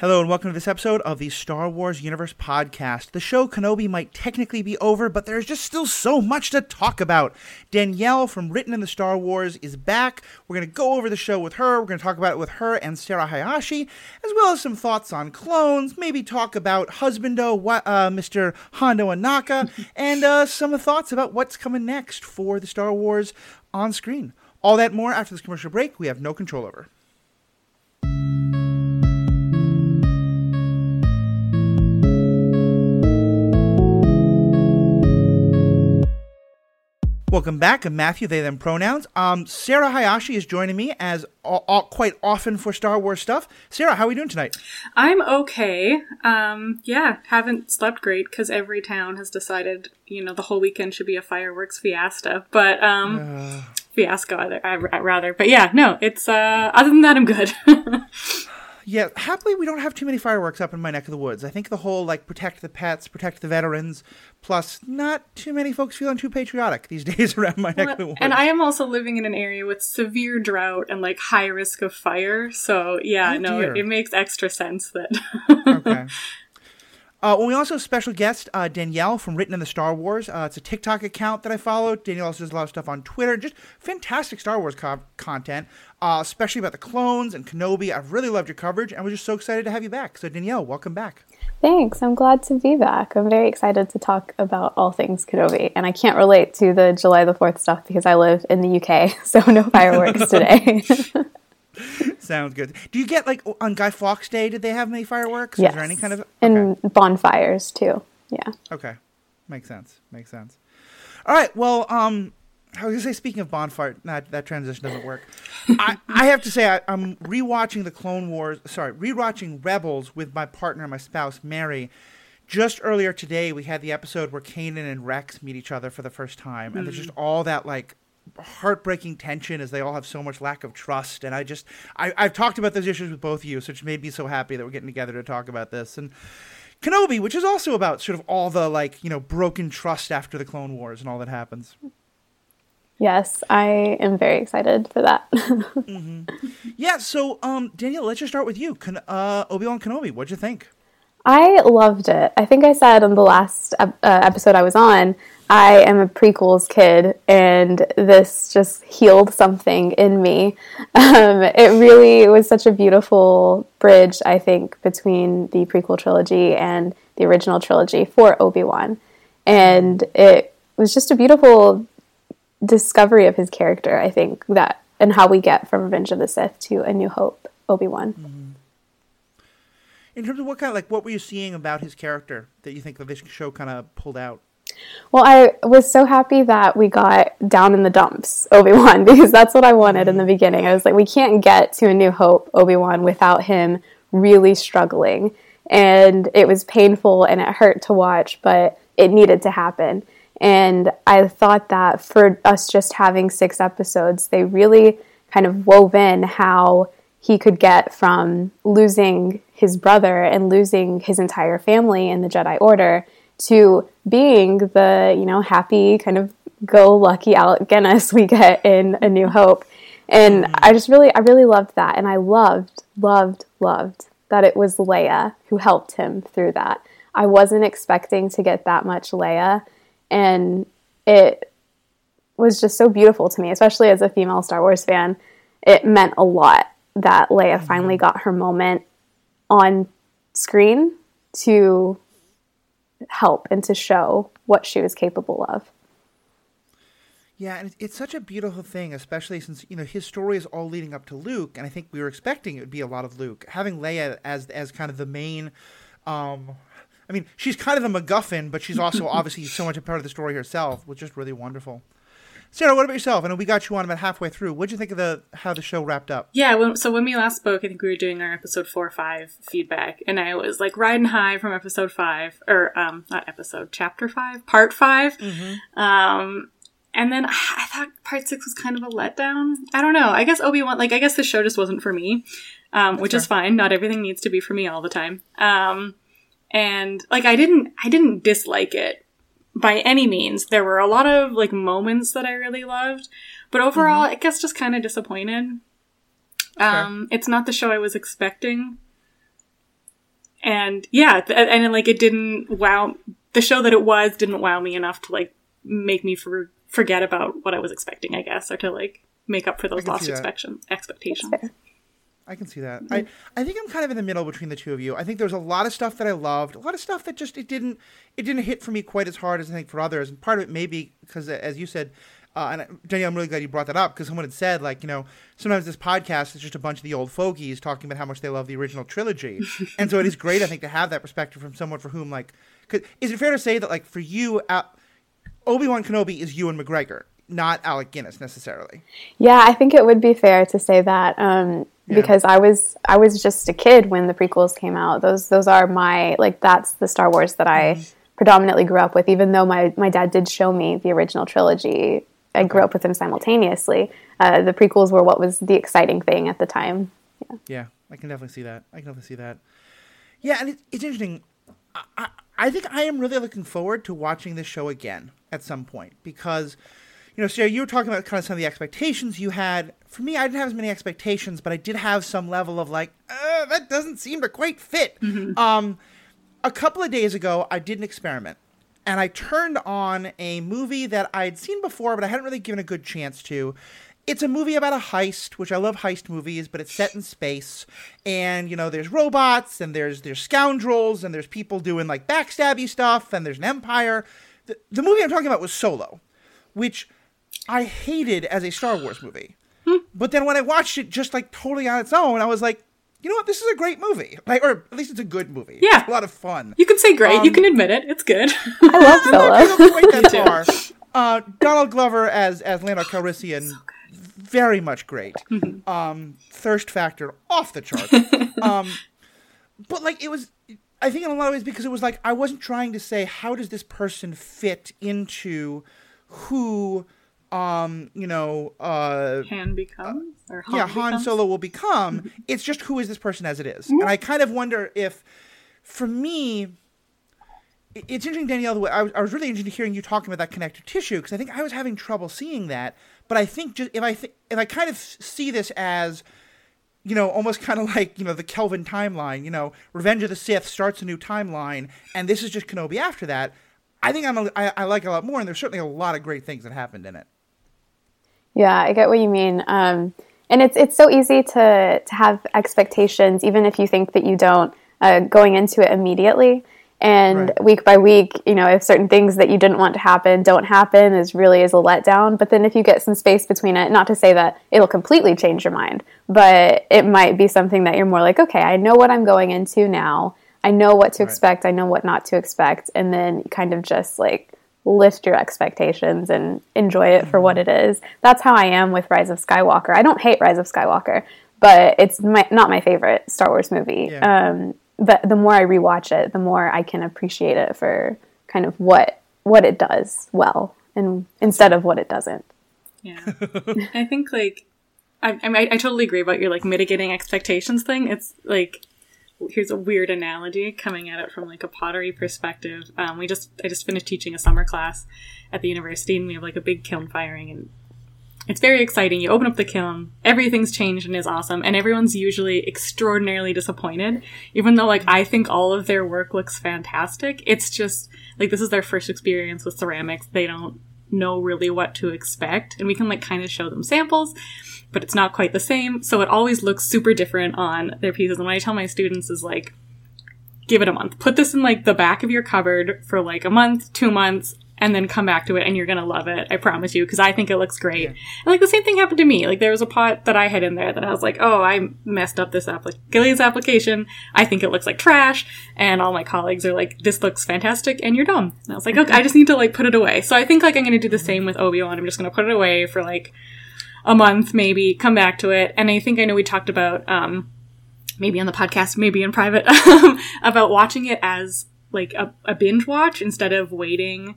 Hello and welcome to this episode of the Star Wars Universe podcast. The show Kenobi might technically be over, but there's just still so much to talk about. Danielle from Written in the Star Wars is back. We're going to go over the show with her. We're going to talk about it with her and Sarah Hayashi, as well as some thoughts on clones, maybe talk about Husbando, uh, Mr. Hondo Ohnaka, and uh, some thoughts about what's coming next for the Star Wars on screen. All that more after this commercial break we have no control over. Welcome back. I'm Matthew, they, them pronouns. Um, Sarah Hayashi is joining me as all, all, quite often for Star Wars stuff. Sarah, how are we doing tonight? I'm okay. Um, yeah, haven't slept great because every town has decided, you know, the whole weekend should be a fireworks fiesta. But, um, uh... fiasco, rather. But yeah, no, it's, uh, other than that, I'm good. Yeah, happily we don't have too many fireworks up in my neck of the woods. I think the whole like protect the pets, protect the veterans, plus not too many folks feeling too patriotic these days around my well, neck of the woods. And I am also living in an area with severe drought and like high risk of fire. So yeah, oh, no, it, it, makes extra sense that Okay. Uh, well, we also have special guest uh, Danielle from Written in the Star Wars. Uh, it's a TikTok account that I follow. Danielle also does a lot of stuff on Twitter. Just fantastic Star Wars co- content, uh, especially about the clones and Kenobi. I've really loved your coverage, and we're just so excited to have you back. So, Danielle, welcome back. Thanks. I'm glad to be back. I'm very excited to talk about all things Kenobi, and I can't relate to the July the Fourth stuff because I live in the UK, so no fireworks today. Sounds good. Do you get like on Guy Fawkes Day? Did they have many fireworks? Yes. Is there any kind of okay. and bonfires too? Yeah. Okay, makes sense. Makes sense. All right. Well, um, I was gonna say, speaking of bonfire, that that transition doesn't work. I, I have to say, I, am rewatching the Clone Wars. Sorry, rewatching Rebels with my partner, my spouse, Mary. Just earlier today, we had the episode where Kanan and Rex meet each other for the first time, and mm. there's just all that like heartbreaking tension as they all have so much lack of trust. And I just, I, I've talked about those issues with both of you, so it made me so happy that we're getting together to talk about this. And Kenobi, which is also about sort of all the like, you know, broken trust after the Clone Wars and all that happens. Yes, I am very excited for that. mm-hmm. Yeah, so um, Daniel, let's just start with you. uh, Obi Wan Kenobi, what'd you think? I loved it. I think I said on the last uh, episode I was on, I am a prequels kid, and this just healed something in me. Um, it really was such a beautiful bridge, I think, between the prequel trilogy and the original trilogy for Obi Wan. And it was just a beautiful discovery of his character, I think, that and how we get from Revenge of the Sith to A New Hope, Obi Wan. Mm-hmm. In terms of what kind of like what were you seeing about his character that you think that this show kind of pulled out? Well, I was so happy that we got down in the dumps Obi Wan because that's what I wanted in the mm-hmm. beginning. I was like, we can't get to A New Hope Obi Wan without him really struggling. And it was painful and it hurt to watch, but it needed to happen. And I thought that for us just having six episodes, they really kind of wove in how he could get from losing his brother and losing his entire family in the Jedi Order to being the, you know, happy kind of go lucky Alec Guinness we get in A New Hope. And mm. I just really, I really loved that. And I loved, loved, loved that it was Leia who helped him through that. I wasn't expecting to get that much Leia. And it was just so beautiful to me, especially as a female Star Wars fan. It meant a lot that Leia finally mm-hmm. got her moment on screen to help and to show what she was capable of. Yeah, and it's such a beautiful thing, especially since you know his story is all leading up to Luke, and I think we were expecting it would be a lot of Luke. Having Leia as as kind of the main, um, I mean, she's kind of the MacGuffin, but she's also obviously so much a part of the story herself, was just really wonderful. Sarah, what about yourself? I know we got you on about halfway through. What'd you think of the how the show wrapped up? Yeah, well, so when we last spoke, I think we were doing our episode four or five feedback, and I was like riding high from episode five, or um, not episode, chapter five, part 5 mm-hmm. Um, and then I thought part six was kind of a letdown. I don't know. I guess Obi Wan, like, I guess the show just wasn't for me, um, which fair. is fine. Not everything needs to be for me all the time. Um, and like, I didn't, I didn't dislike it by any means. There were a lot of like moments that I really loved, but overall, mm-hmm. I guess just kind of disappointed. Um, it's not the show I was expecting. and yeah, th- and, and like it didn't wow the show that it was didn't wow me enough to like make me for, forget about what I was expecting, I guess, or to like make up for those lost expectations. Expectations. I can see that. I, I think I'm kind of in the middle between the two of you. I think there was a lot of stuff that I loved, a lot of stuff that just it didn't it didn't hit for me quite as hard as I think for others. And part of it maybe because as you said, uh, and Danielle, I'm really glad you brought that up because someone had said like you know sometimes this podcast is just a bunch of the old fogies talking about how much they love the original trilogy, and so it is great I think to have that perspective from someone for whom like, cause, is it fair to say that like for you, uh, Obi Wan Kenobi is Ewan McGregor, not Alec Guinness necessarily. Yeah, I think it would be fair to say that um, because I was I was just a kid when the prequels came out. Those those are my like that's the Star Wars that I predominantly grew up with. Even though my my dad did show me the original trilogy, I grew up with them simultaneously. Uh, the prequels were what was the exciting thing at the time. Yeah, I can definitely see that. I can definitely see that. Yeah, and it, it's interesting. I, I, I think I am really looking forward to watching this show again at some point because, you know, Sarah, you were talking about kind of some of the expectations you had. For me, I didn't have as many expectations, but I did have some level of like, uh, that doesn't seem to quite fit. Um, a couple of days ago, I did an experiment. And I turned on a movie that I'd seen before, but I hadn't really given a good chance to. It's a movie about a heist, which I love heist movies, but it's set in space. And, you know, there's robots and there's there's scoundrels and there's people doing like backstabby stuff and there's an empire. The, the movie I'm talking about was Solo, which I hated as a Star Wars movie. But then when I watched it just like totally on its own, I was like, you know what, this is a great movie. Like or at least it's a good movie. Yeah. It's a lot of fun. You can say great. Um, you can admit it. It's good. I love I Solo. don't quite that far. Uh, Donald Glover as as Lando Calrissian, very much great. Um, thirst factor off the chart. um, but like it was, I think in a lot of ways because it was like I wasn't trying to say how does this person fit into who, um, you know, uh, Han becomes or Han yeah, Han? Solo will become. It's just who is this person as it is. And I kind of wonder if, for me, it's interesting, Danielle. The way I was, I was really interested in hearing you talking about that connective tissue because I think I was having trouble seeing that. But I think just if I th- if I kind of see this as you know, almost kind of like, you know, the Kelvin timeline, you know, Revenge of the Sith starts a new timeline, and this is just Kenobi after that. I think I'm a, I, I like it a lot more, and there's certainly a lot of great things that happened in it. Yeah, I get what you mean. Um, and it's it's so easy to to have expectations, even if you think that you don't, uh, going into it immediately. And Right. week by week, you know, if certain things that you didn't want to happen don't happen, is really is a letdown. But then if you get some space between it, not to say that it'll completely change your mind, but it might be something that you're more like, okay, I know what I'm going into now. I know what to Right. expect. I know what not to expect, and then kind of just like lift your expectations and enjoy it for what it is. That's how I am with Rise of Skywalker. I don't hate Rise of Skywalker, but it's my, not my favorite Star Wars movie. Yeah. Um, but the more I rewatch it, the more I can appreciate it for kind of what what it does well, and instead of what it doesn't. Yeah, I think like I, I, mean, I, I totally agree about your like mitigating expectations thing. It's like here's a weird analogy coming at it from like a pottery perspective. Um, we just I just finished teaching a summer class at the university, and we have like a big kiln firing, and it's very exciting. You open up the kiln, everything's changed and is awesome, and everyone's usually extraordinarily disappointed. Even though like I think all of their work looks fantastic, it's just like this is their first experience with ceramics. They don't know really what to expect, and we can like kind of show them samples, but it's not quite the same. So it always looks super different on their pieces. And what I tell my students is like, give it a month. Put this in like the back of your cupboard for like a month, two months, and then come back to it and you're gonna love it. I promise you, because I think it looks great. And like the same thing happened to me. Like there was a pot that I had in there that I was like, oh, I messed up this applic- application. I think it looks like trash. And all my colleagues are like, this looks fantastic and you're dumb. And I was like, okay, I just need to like put it away. So I think like I'm gonna do the same with Obi-Wan. I'm just gonna put it away for like a month, maybe, come back to it. And I think I know we talked about, um, maybe on the podcast, maybe in private, about watching it as like a, a binge watch instead of waiting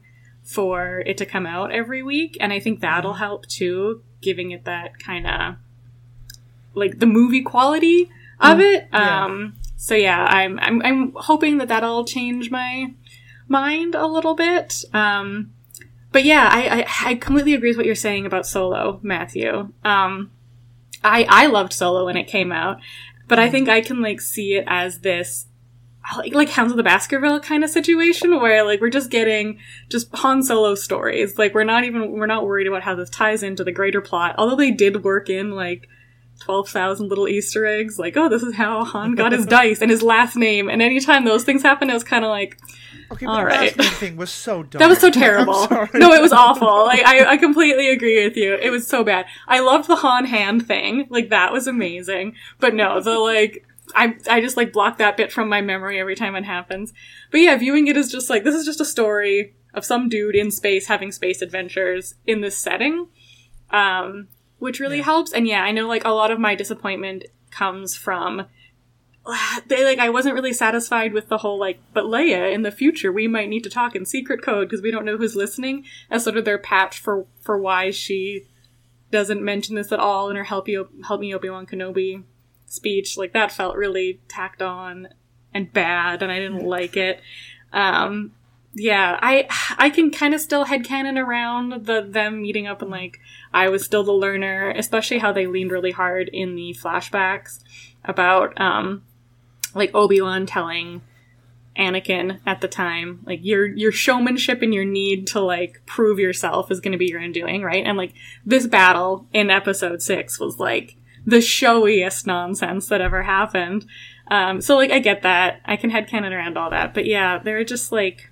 for it to come out every week. And I think that'll help too, giving it that kind of like the movie quality of it. Yeah. Um, so yeah, I'm, I'm, I'm hoping that that'll change my mind a little bit. Um, but yeah, I, I, I completely agree with what you're saying about Solo, Matthew. Um, I, I loved Solo when it came out, but I think I can like see it as this like, like Hounds of the Baskerville kind of situation where like we're just getting just Han Solo stories. Like we're not even we're not worried about how this ties into the greater plot. Although they did work in like twelve thousand little Easter eggs, like oh this is how Han got his dice and his last name. And anytime those things happen, it was kind of like. Okay, All right. thing was so dumb. That was so terrible. No, it was awful. Like I, I completely agree with you. It was so bad. I loved the Han hand thing. Like that was amazing. But no, the like I I just like block that bit from my memory every time it happens. But yeah, viewing it is just like this is just a story of some dude in space having space adventures in this setting. Um which really helps. And yeah, I know like a lot of my disappointment comes from they like I wasn't really satisfied with the whole like but Leia in the future we might need to talk in secret code because we don't know who's listening as sort of their patch for for why she doesn't mention this at all in her help you help me Obi-Wan Kenobi speech like that felt really tacked on and bad and I didn't like it um yeah I I can kind of still headcanon around the them meeting up and like I was still the learner especially how they leaned really hard in the flashbacks about um like Obi-Wan telling Anakin at the time, like your your showmanship and your need to like prove yourself is going to be your undoing, right? And like this battle in episode 6 was like the showiest nonsense that ever happened. Um so like I get that. I can headcanon around all that. But yeah, they're just like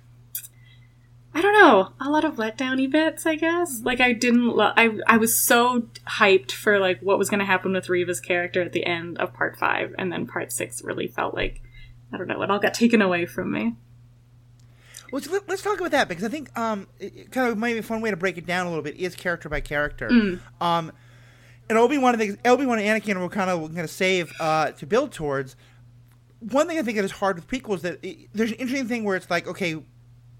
I don't know, a lot of letdowny bits, I guess. Like I didn't lo- I I was so hyped for like what was going to happen with Reva's character at the end of part 5 and then part 6 really felt like I don't know, it all got taken away from me. Well, so let, us talk about that because I think um, it, kind of might be a fun way to break it down a little bit is character by character. Um, and Obi Wan, and the Obi Wan and Anakin were kind of going to save uh, to build towards. One thing I think that is hard with prequels is that it, there's an interesting thing where it's like, okay,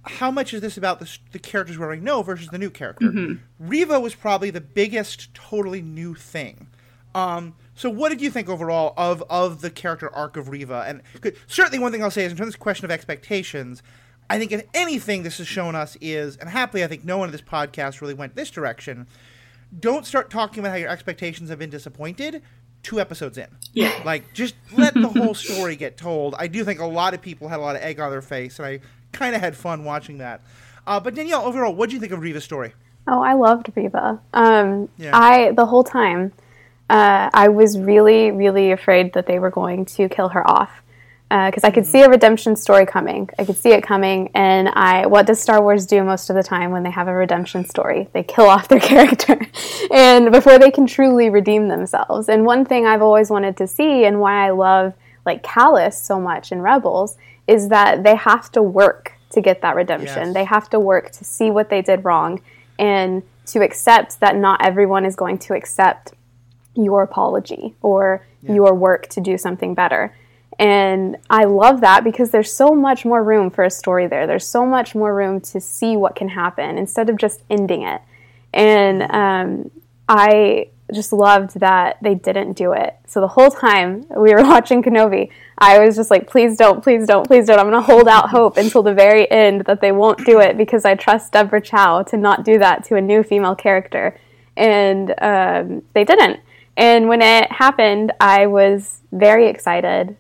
how much is this about the, the characters we already know versus the new character? Reva was probably the biggest, totally new thing. Um, so, what did you think overall of of the character arc of Reva? And 'cause certainly, one thing I'll say is in terms of this question of expectations, I think if anything this has shown us is, and happily, I think no one in this podcast really went this direction. Don't start talking about how your expectations have been disappointed two episodes in. Yeah. Like, just let the whole story get told. I do think a lot of people had a lot of egg on their face, and I kind of had fun watching that. Uh, but Danielle, overall, what do you think of Reva's story? Oh, I loved Reva. Um, Yeah. I the whole time, uh, I was really, really afraid that they were going to kill her off Uh, because I could mm-hmm. see a redemption story coming. I could see it coming, and I. What does Star Wars do most of the time when they have a redemption story? They kill off their character, and before they can truly redeem themselves. And one thing I've always wanted to see, and why I love like Kallus so much in Rebels, is that they have to work to get that redemption. Yes. They have to work to see what they did wrong and to accept that not everyone is going to accept your apology or your work to do something better. And I love that because there's so much more room for a story there. There's so much more room to see what can happen instead of just ending it. And um, I just loved that they didn't do it. So the whole time we were watching Kenobi, I was just like, please don't, please don't, please don't. I'm going to hold out hope until the very end that they won't do it because I trust Deborah Chow to not do that to a new female character. And um, they didn't. And when it happened, I was very excited,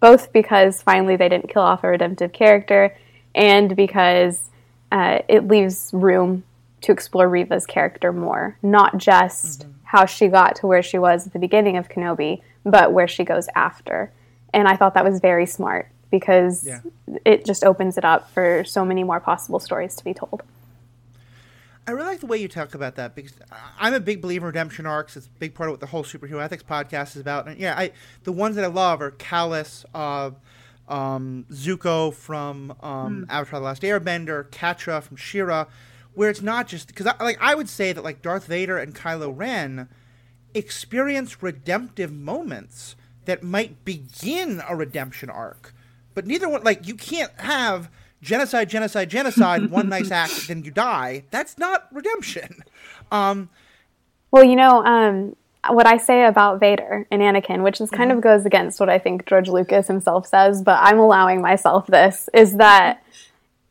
both because finally they didn't kill off a redemptive character and because uh, it leaves room to explore Reva's character more, not just how she got to where she was at the beginning of Kenobi, but where she goes after. And I thought that was very smart because Yeah. it just opens it up for so many more possible stories to be told. I really like the way you talk about that because I'm a big believer in redemption arcs. It's a big part of what the whole superhero ethics podcast is about. And yeah, I the ones that I love are Kallus, uh, um, Zuko from um, Avatar: The Last Airbender, Catra from She-Ra, where it's not just because I, like I would say that like Darth Vader and Kylo Ren experience redemptive moments that might begin a redemption arc, but neither one like you can't have genocide, genocide, genocide, one nice act, then you die. That's not redemption. Um, Well, you know, um, what I say about Vader and Anakin, which is kind of goes against what I think George Lucas himself says, but I'm allowing myself this, is that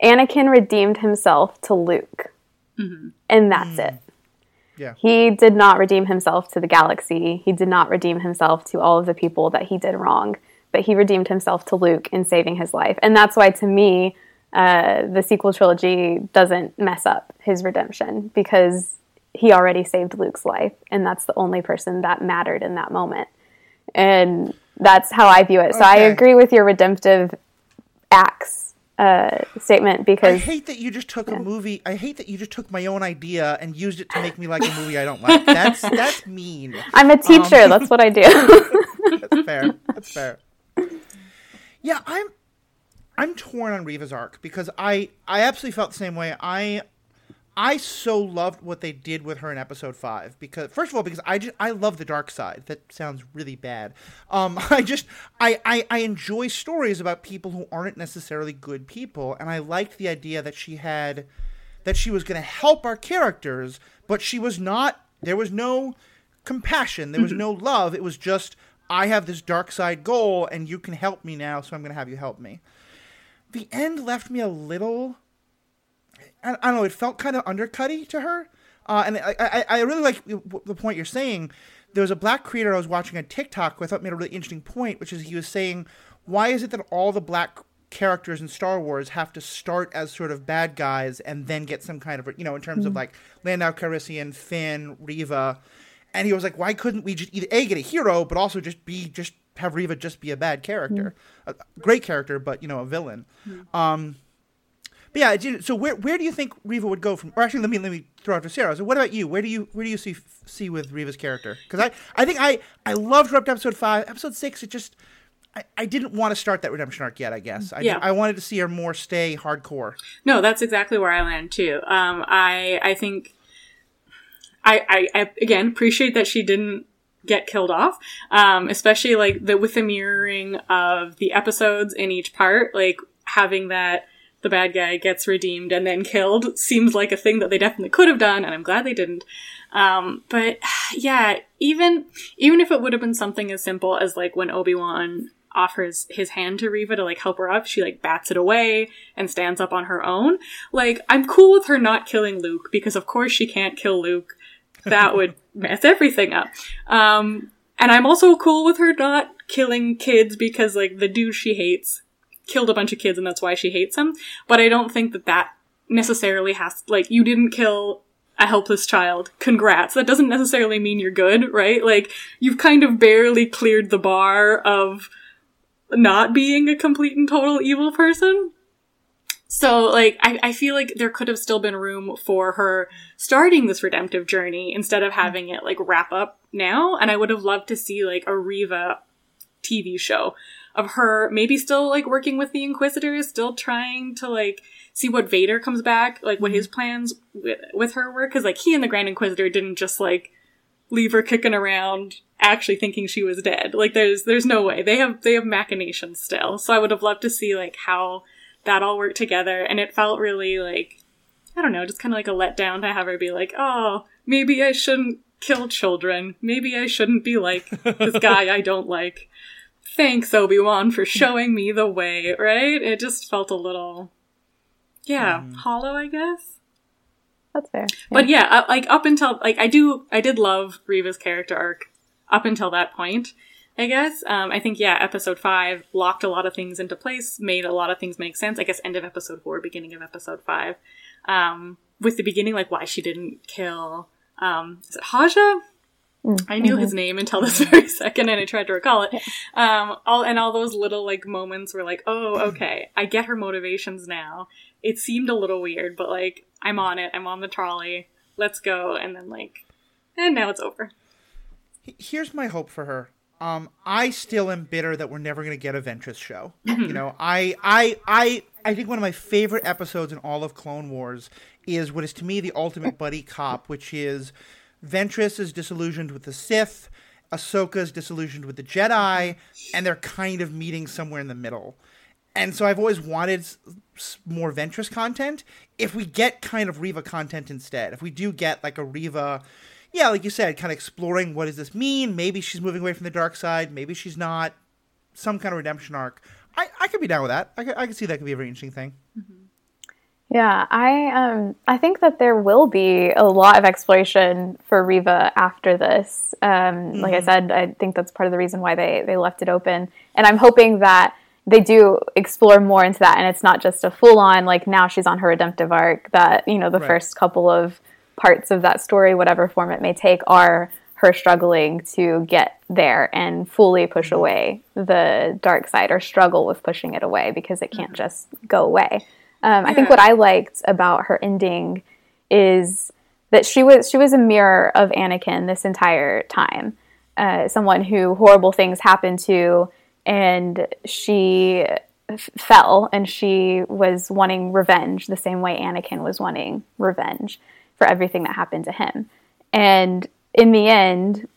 Anakin redeemed himself to Luke. And that's it. yeah, He did not redeem himself to the galaxy. He did not redeem himself to all of the people that he did wrong. but he redeemed himself to Luke in saving his life. And that's why, to me, uh, the sequel trilogy doesn't mess up his redemption because he already saved Luke's life, and that's the only person that mattered in that moment. And that's how I view it. So I agree with your redemptive acts uh, statement because I hate that you just took yeah. a movie. I hate that you just took my own idea and used it to make me like a movie I don't like. That's that's mean. I'm a teacher. Um, that's what I do. that's fair. That's fair. Yeah, I'm I'm torn on Reva's arc because I I absolutely felt the same way. I I so loved what they did with her in episode five because first of all because I just I love the dark side. That sounds really bad. Um, I just I, I I enjoy stories about people who aren't necessarily good people, and I liked the idea that she had that she was going to help our characters, but she was not. There was no compassion. There was mm-hmm. no love. It was just I have this dark side goal, and you can help me now, so I'm going to have you help me. The end left me a little I, I don't know. It felt kind of undercutty to her, uh, and I, I, I really like the point you're saying. There was a black creator I was watching on TikTok who I thought made a really interesting point, which is he was saying, why is it that all the black characters in Star Wars have to start as sort of bad guys and then get some kind of you know in terms mm-hmm. of like Lando Calrissian, Finn, Reva, and he was like, why couldn't we just either a get a hero, but also just be just have Reva just be a bad character, mm-hmm. a great character, but you know a villain. Mm-hmm. Um, but yeah, so where where do you think Reva would go from? Or actually, let me let me throw out to Sarah. So what about you? Where do you where do you see see with Reva's character? Because I I think I I loved her up to episode five. Episode six, it just I, I didn't want to start that redemption arc yet. I guess I yeah. I wanted to see her more stay hardcore. No, that's exactly where I land too. Um, I I think I I, I again appreciate that she didn't get killed off. Um, especially like the with the mirroring of the episodes in each part, like having that the bad guy gets redeemed and then killed seems like a thing that they definitely could have done, and I'm glad they didn't. Um, but yeah, even even if it would have been something as simple as like when Obi Wan offers his hand to Reva to like help her up, she like bats it away and stands up on her own. Like I'm cool with her not killing Luke because of course she can't kill Luke. That would mess everything up. Um, and I'm also cool with her not killing kids because like the dude she hates killed a bunch of kids and that's why she hates him. But I don't think that that necessarily has, like, you didn't kill a helpless child. Congrats. That doesn't necessarily mean you're good, right? Like, you've kind of barely cleared the bar of not being a complete and total evil person. So, like, I, I feel like there could have still been room for her starting this redemptive journey instead of mm. having it, like, wrap up now. And I would have loved to see, like, a Reva TV show of her maybe still like working with the Inquisitors, still trying to like see what Vader comes back, like what mm-hmm. his plans with, with her were. Cause like he and the Grand Inquisitor didn't just like leave her kicking around actually thinking she was dead. Like there's, there's no way. They have, they have machinations still. So I would have loved to see like how that all worked together. And it felt really like, I don't know, just kind of like a letdown to have her be like, oh, maybe I shouldn't kill children. Maybe I shouldn't be like this guy I don't like thanks Obi-Wan for showing me the way, right? It just felt a little yeah, mm. hollow, I guess. That's fair. Yeah. But yeah, uh, like up until like I do I did love Reva's character arc up until that point. I guess. Um, I think yeah, episode five locked a lot of things into place, made a lot of things make sense. I guess end of episode four, beginning of episode five. Um, with the beginning, like why she didn't kill um, is it Haja? Mm, I knew mm-hmm. his name until this very second, and I tried to recall it. Um, all and all those little like moments were like, oh, okay, I get her motivations now. It seemed a little weird, but like, I'm on it. I'm on the trolley. Let's go. And then like, and now it's over. Here's my hope for her. Um, I still am bitter that we're never going to get a Ventress show. You know, I, I, I, I think one of my favorite episodes in all of Clone Wars is what is to me the ultimate buddy cop, which is Ventress is disillusioned with the Sith, Ahsoka is disillusioned with the Jedi, and they're kind of meeting somewhere in the middle. And so I've always wanted more Ventress content. If we get kind of Reva content instead, if we do get like a Reva, yeah, like you said, kind of exploring what does this mean? Maybe she's moving away from the dark side. Maybe she's not. Some kind of redemption arc. I, I could be down with that. I could, I could see that could be a very interesting thing. Mm-hmm. Yeah, I um I think that there will be a lot of exploration for Reva after this. Um, mm-hmm. Like I mm-hmm. said, I think that's part of the reason why they they left it open, and I'm hoping that they do explore more into that, and it's not just a full on like now she's on her redemptive arc. That you know the right. first couple of parts of that story, whatever form it may take, are her struggling to get there and fully push mm-hmm. away the dark side or struggle with pushing it away because it can't mm-hmm. just go away. Um, I think what I liked about her ending is that she was she was a mirror of Anakin this entire time. Uh, someone who horrible things happened to, and she f- fell, and she was wanting revenge the same way Anakin was wanting revenge for everything that happened to him. And in the end,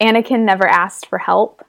Anakin never asked for help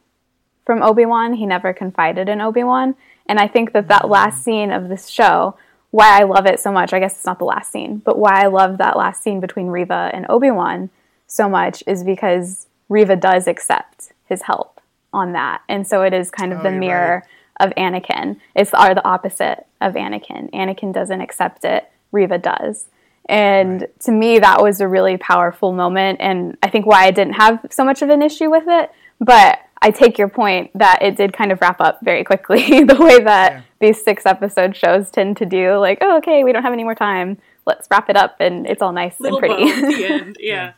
from Obi Wan. He never confided in Obi Wan. And I think that that mm-hmm. last scene of this show why I love it so much, I guess it's not the last scene, but why I love that last scene between Reva and Obi Wan so much is because Reva does accept his help on that. And so it is kind of oh, the mirror right. of Anakin. It's are the opposite of Anakin. Anakin doesn't accept it, Reva does. And right. to me, that was a really powerful moment. And I think why I didn't have so much of an issue with it. But I take your point that it did kind of wrap up very quickly, the way that yeah. these six episode shows tend to do. Like, oh, okay, we don't have any more time. Let's wrap it up, and it's all nice Little and pretty. at the end, yeah,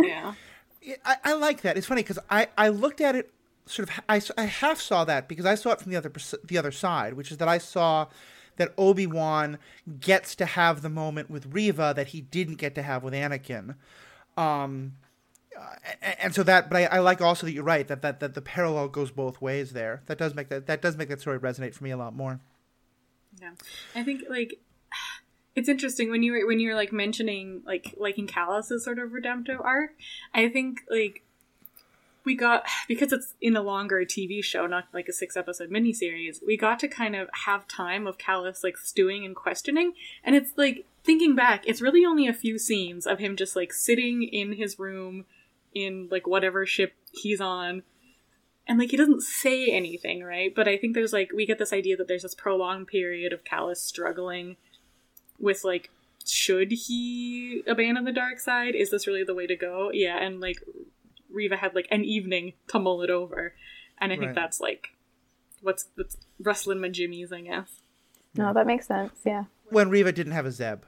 yeah. yeah. I, I, like that. It's funny because I, I looked at it sort of I, I half saw that because I saw it from the other the other side, which is that I saw that Obi Wan gets to have the moment with Reva that he didn't get to have with Anakin. Um, and so that, but I, I, like also that you're right that, that that the parallel goes both ways there. That does make that that does make that story resonate for me a lot more. Yeah, I think like it's interesting when you were when you're like mentioning like liking Kallus's sort of redemptive arc. I think like we got because it's in a longer TV show, not like a six episode miniseries. We got to kind of have time of Kallus like stewing and questioning, and it's like thinking back, it's really only a few scenes of him just like sitting in his room in like whatever ship he's on. And like he doesn't say anything right? But i think there's like we get this idea that there's this prolonged period of Kallus struggling with like should he abandon the dark side? Is this really the way to go? Yeah and like reva had like an evening to mull it over and i think right. that's like what's what's rustling my jimmies i guess no that makes sense yeah when Reva didn't have a zeb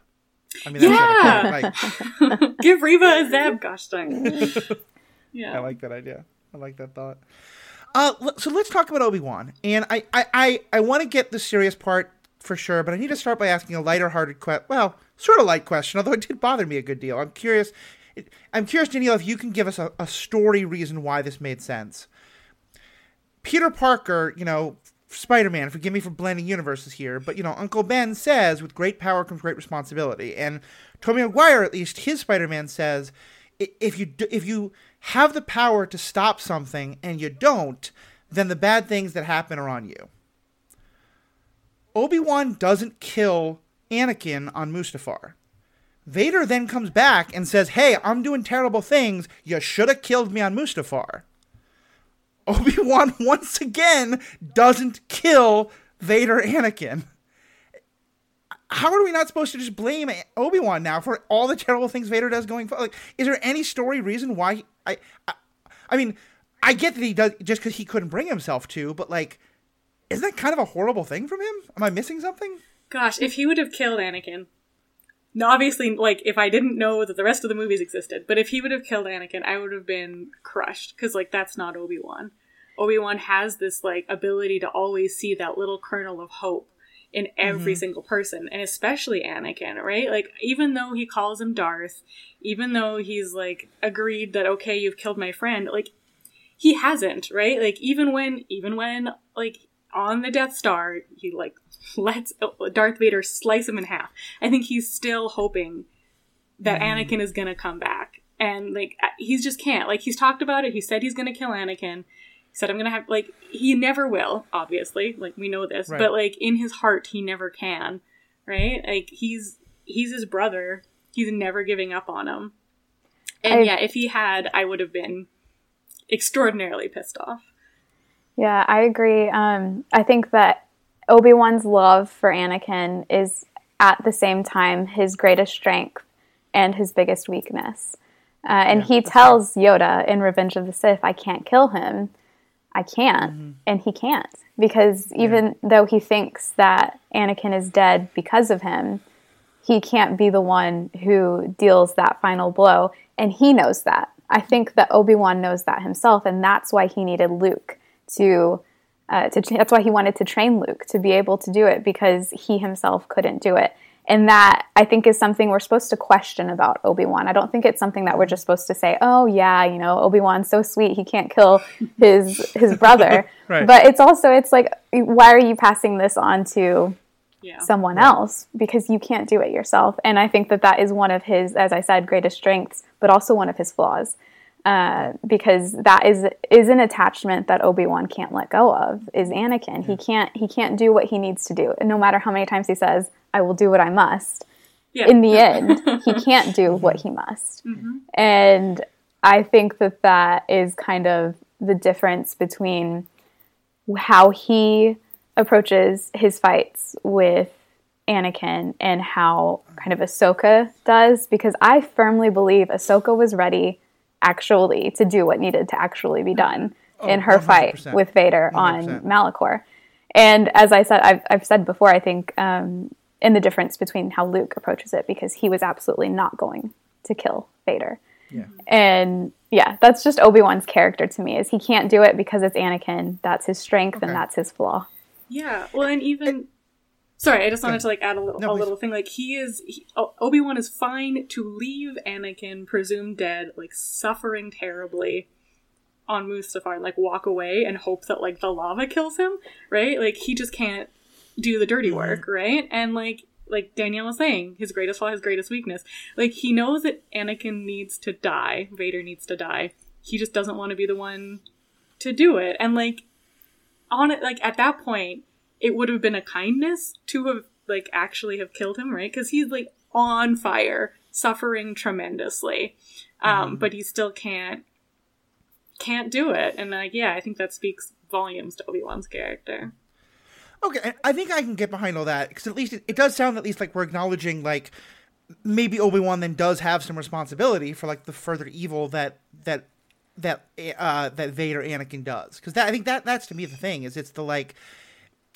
I mean, yeah. Like... Give Reva a Zeb. Gosh dang. yeah. I like that idea. I like that thought. Uh, so let's talk about Obi Wan, and I, I, I, I want to get the serious part for sure, but I need to start by asking a lighter-hearted question. Well, sort of light question, although it did bother me a good deal. I'm curious. I'm curious, Danielle, if you can give us a, a story reason why this made sense. Peter Parker, you know, Spider Man, forgive me for blending universes here, but you know, Uncle Ben says, with great power comes great responsibility. And Tobey Maguire, at least, his Spider Man says, if you, if you have the power to stop something and you don't, then the bad things that happen are on you. Obi Wan doesn't kill Anakin on Mustafar. Vader then comes back and says, Hey, I'm doing terrible things. You should have killed me on Mustafar. Obi Wan once again doesn't kill Vader Anakin. How are we not supposed to just blame Obi Wan now for all the terrible things Vader does going forward? Like, is there any story reason why? He, I, I, I mean, I get that he does just because he couldn't bring himself to, but like, isn't that kind of a horrible thing from him? Am I missing something? Gosh, if he would have killed Anakin, obviously, like, if I didn't know that the rest of the movies existed, but if he would have killed Anakin, I would have been crushed because, like, that's not Obi Wan. Obi Wan has this like ability to always see that little kernel of hope in every mm-hmm. single person, and especially Anakin, right? Like, even though he calls him Darth, even though he's like agreed that okay, you've killed my friend, like he hasn't, right? Like, even when, even when like on the Death Star, he like lets Darth Vader slice him in half. I think he's still hoping that mm. Anakin is gonna come back. And like he's just can't. Like he's talked about it. He said he's gonna kill Anakin. He said I'm gonna have like he never will, obviously. Like we know this. Right. But like in his heart he never can. Right? Like he's he's his brother. He's never giving up on him. And I, yeah, if he had, I would have been extraordinarily pissed off. Yeah, I agree. Um, I think that Obi Wan's love for Anakin is at the same time his greatest strength and his biggest weakness. Uh, and yeah, he tells Yoda in Revenge of the Sith, I can't kill him. I can't. Mm-hmm. And he can't. Because even yeah. though he thinks that Anakin is dead because of him, he can't be the one who deals that final blow. And he knows that. I think that Obi Wan knows that himself. And that's why he needed Luke to. Uh, to, that's why he wanted to train Luke to be able to do it because he himself couldn't do it and that I think is something we're supposed to question about Obi Wan. I don't think it's something that we're just supposed to say, "Oh yeah, you know, Obi Wan's so sweet, he can't kill his his brother." right. But it's also it's like, why are you passing this on to yeah. someone right. else because you can't do it yourself? And I think that that is one of his, as I said, greatest strengths, but also one of his flaws. Uh, because that is is an attachment that Obi Wan can't let go of. Is Anakin? He can't he can't do what he needs to do, and no matter how many times he says, "I will do what I must," yeah. in the end, he can't do what he must. Mm-hmm. And I think that that is kind of the difference between how he approaches his fights with Anakin and how kind of Ahsoka does, because I firmly believe Ahsoka was ready actually to do what needed to actually be done oh, in her 100%. fight with Vader 100%. on Malachor. And as I said, I've, I've said before, I think um, in the difference between how Luke approaches it, because he was absolutely not going to kill Vader. Yeah. And yeah, that's just Obi Wan's character to me. Is he can't do it because it's Anakin. That's his strength okay. and that's his flaw. Yeah. Well, and even Sorry, I just wanted to like add a little no, a little thing. Like he is Obi Wan is fine to leave Anakin presumed dead, like suffering terribly on Mustafar, and like walk away and hope that like the lava kills him. Right? Like he just can't do the dirty work. Right? And like like Danielle was saying, his greatest flaw, his greatest weakness. Like he knows that Anakin needs to die. Vader needs to die. He just doesn't want to be the one to do it. And like on it, like at that point it would have been a kindness to have like actually have killed him, right? Because he's like on fire, suffering tremendously, um, mm-hmm. but he still can't can't do it. And like, yeah, I think that speaks volumes to Obi Wan's character. Okay, I think I can get behind all that because at least it, it does sound at least like we're acknowledging like maybe Obi Wan then does have some responsibility for like the further evil that that that uh that Vader Anakin does because that I think that that's to me the thing is it's the like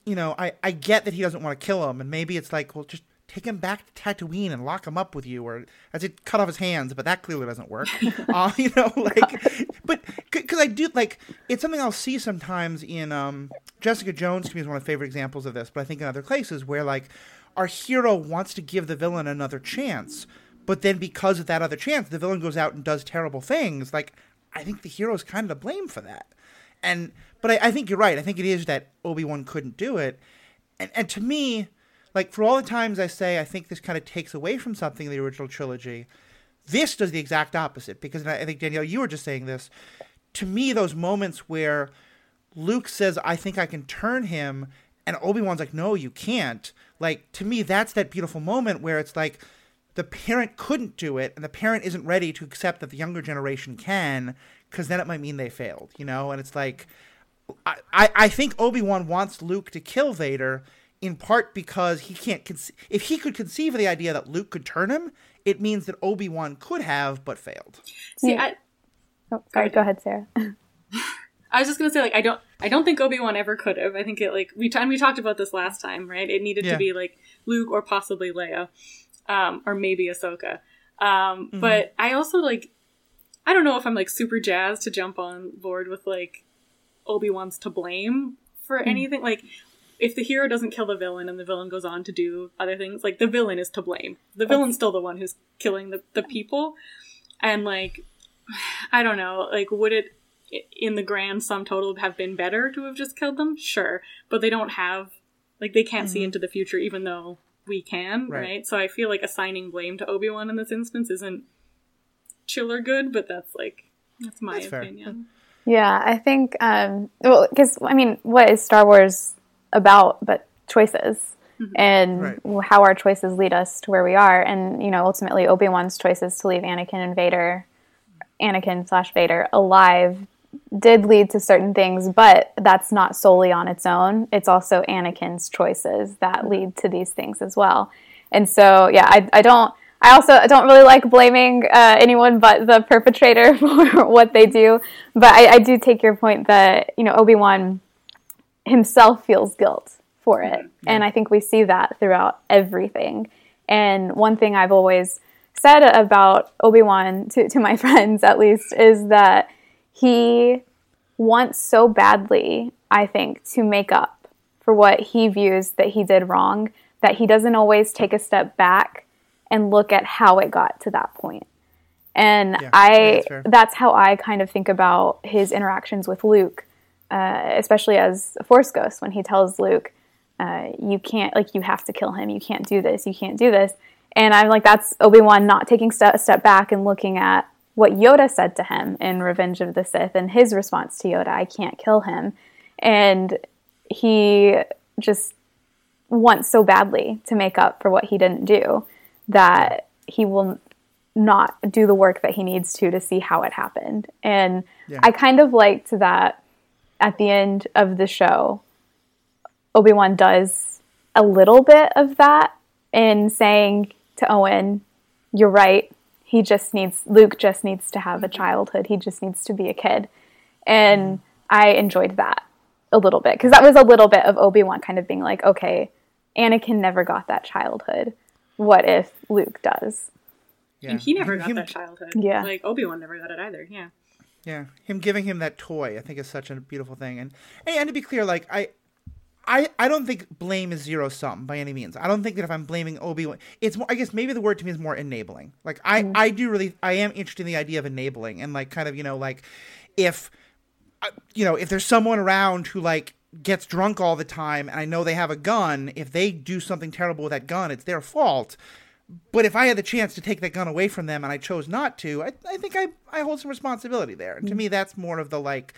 you know, I, I get that he doesn't want to kill him, and maybe it's like, well, just take him back to Tatooine and lock him up with you, or as it cut off his hands, but that clearly doesn't work. uh, you know, like, but because I do like it's something I'll see sometimes in um, Jessica Jones to me is one of my favorite examples of this, but I think in other places where like our hero wants to give the villain another chance, but then because of that other chance, the villain goes out and does terrible things. Like, I think the hero is kind of to blame for that, and but I, I think you're right. I think it is that Obi Wan couldn't do it, and and to me, like for all the times I say I think this kind of takes away from something in the original trilogy, this does the exact opposite. Because I think Danielle, you were just saying this. To me, those moments where Luke says, "I think I can turn him," and Obi Wan's like, "No, you can't." Like to me, that's that beautiful moment where it's like the parent couldn't do it, and the parent isn't ready to accept that the younger generation can, because then it might mean they failed, you know. And it's like I, I think Obi Wan wants Luke to kill Vader in part because he can't conce- if he could conceive of the idea that Luke could turn him, it means that Obi Wan could have but failed. See, I, oh, sorry, go ahead, Sarah. I was just gonna say, like, I don't, I don't think Obi Wan ever could have. I think it, like, we time we talked about this last time, right? It needed yeah. to be like Luke or possibly Leia, um, or maybe Ahsoka. Um, mm-hmm. But I also like, I don't know if I'm like super jazzed to jump on board with like Obi Wan's to blame for mm. anything. Like, if the hero doesn't kill the villain and the villain goes on to do other things, like the villain is to blame. The villain's still the one who's killing the, the people. And like, I don't know, like, would it, in the grand sum total, have been better to have just killed them? Sure. But they don't have, like, they can't mm-hmm. see into the future even though we can, right. right? So I feel like assigning blame to Obi Wan in this instance isn't chill or good, but that's like, that's my that's opinion. Fair. Yeah, I think, um, well, because, I mean, what is Star Wars about but choices? Mm-hmm. And right. how our choices lead us to where we are. And, you know, ultimately, Obi Wan's choices to leave Anakin and Vader, Anakin slash Vader, alive did lead to certain things, but that's not solely on its own. It's also Anakin's choices that lead to these things as well. And so, yeah, I, I don't. I also don't really like blaming uh, anyone but the perpetrator for what they do. But I, I do take your point that you know Obi Wan himself feels guilt for it, yeah. and I think we see that throughout everything. And one thing I've always said about Obi Wan to, to my friends, at least, is that he wants so badly, I think, to make up for what he views that he did wrong that he doesn't always take a step back and look at how it got to that point. And yeah, I that's, that's, how I kind of think about his interactions with Luke, uh, especially as a Force Ghost when he tells Luke, uh, "You can't like you have to kill him. You can't do this. You can't do this." And I'm like, that's Obi Wan not taking step, a step back and looking at what Yoda said to him in Revenge of the Sith and his response to Yoda, "I can't kill him," and he just wants so badly to make up for what he didn't do that he will not do the work that he needs to to see how it happened. And yeah. I kind of liked that at the end of the show, Obi Wan does a little bit of that in saying to Owen, You're right. He just needs, Luke just needs to have a mm-hmm. childhood. He just needs to be a kid. And mm-hmm. I enjoyed that a little bit because that was a little bit of Obi Wan kind of being like, Okay, Anakin never got that childhood. What if Luke does? Yeah. And he never got him, that childhood. Yeah. Like Obi Wan never got it either. Yeah. Yeah. Him giving him that toy, I think is such a beautiful thing. And and to be clear, like I I, I don't think blame is zero sum by any means. I don't think that if I'm blaming Obi Wan, it's more. I guess maybe the word to me is more enabling. Like I, mm. I do really, I am interested in the idea of enabling and like kind of you know like if, uh, you know, if there's someone around who like gets drunk all the time and I know they have a gun, if they do something terrible with that gun, it's their fault. But if I had the chance to take that gun away from them and I chose not to, I, I think I, I hold some responsibility there. And to me, that's more of the like,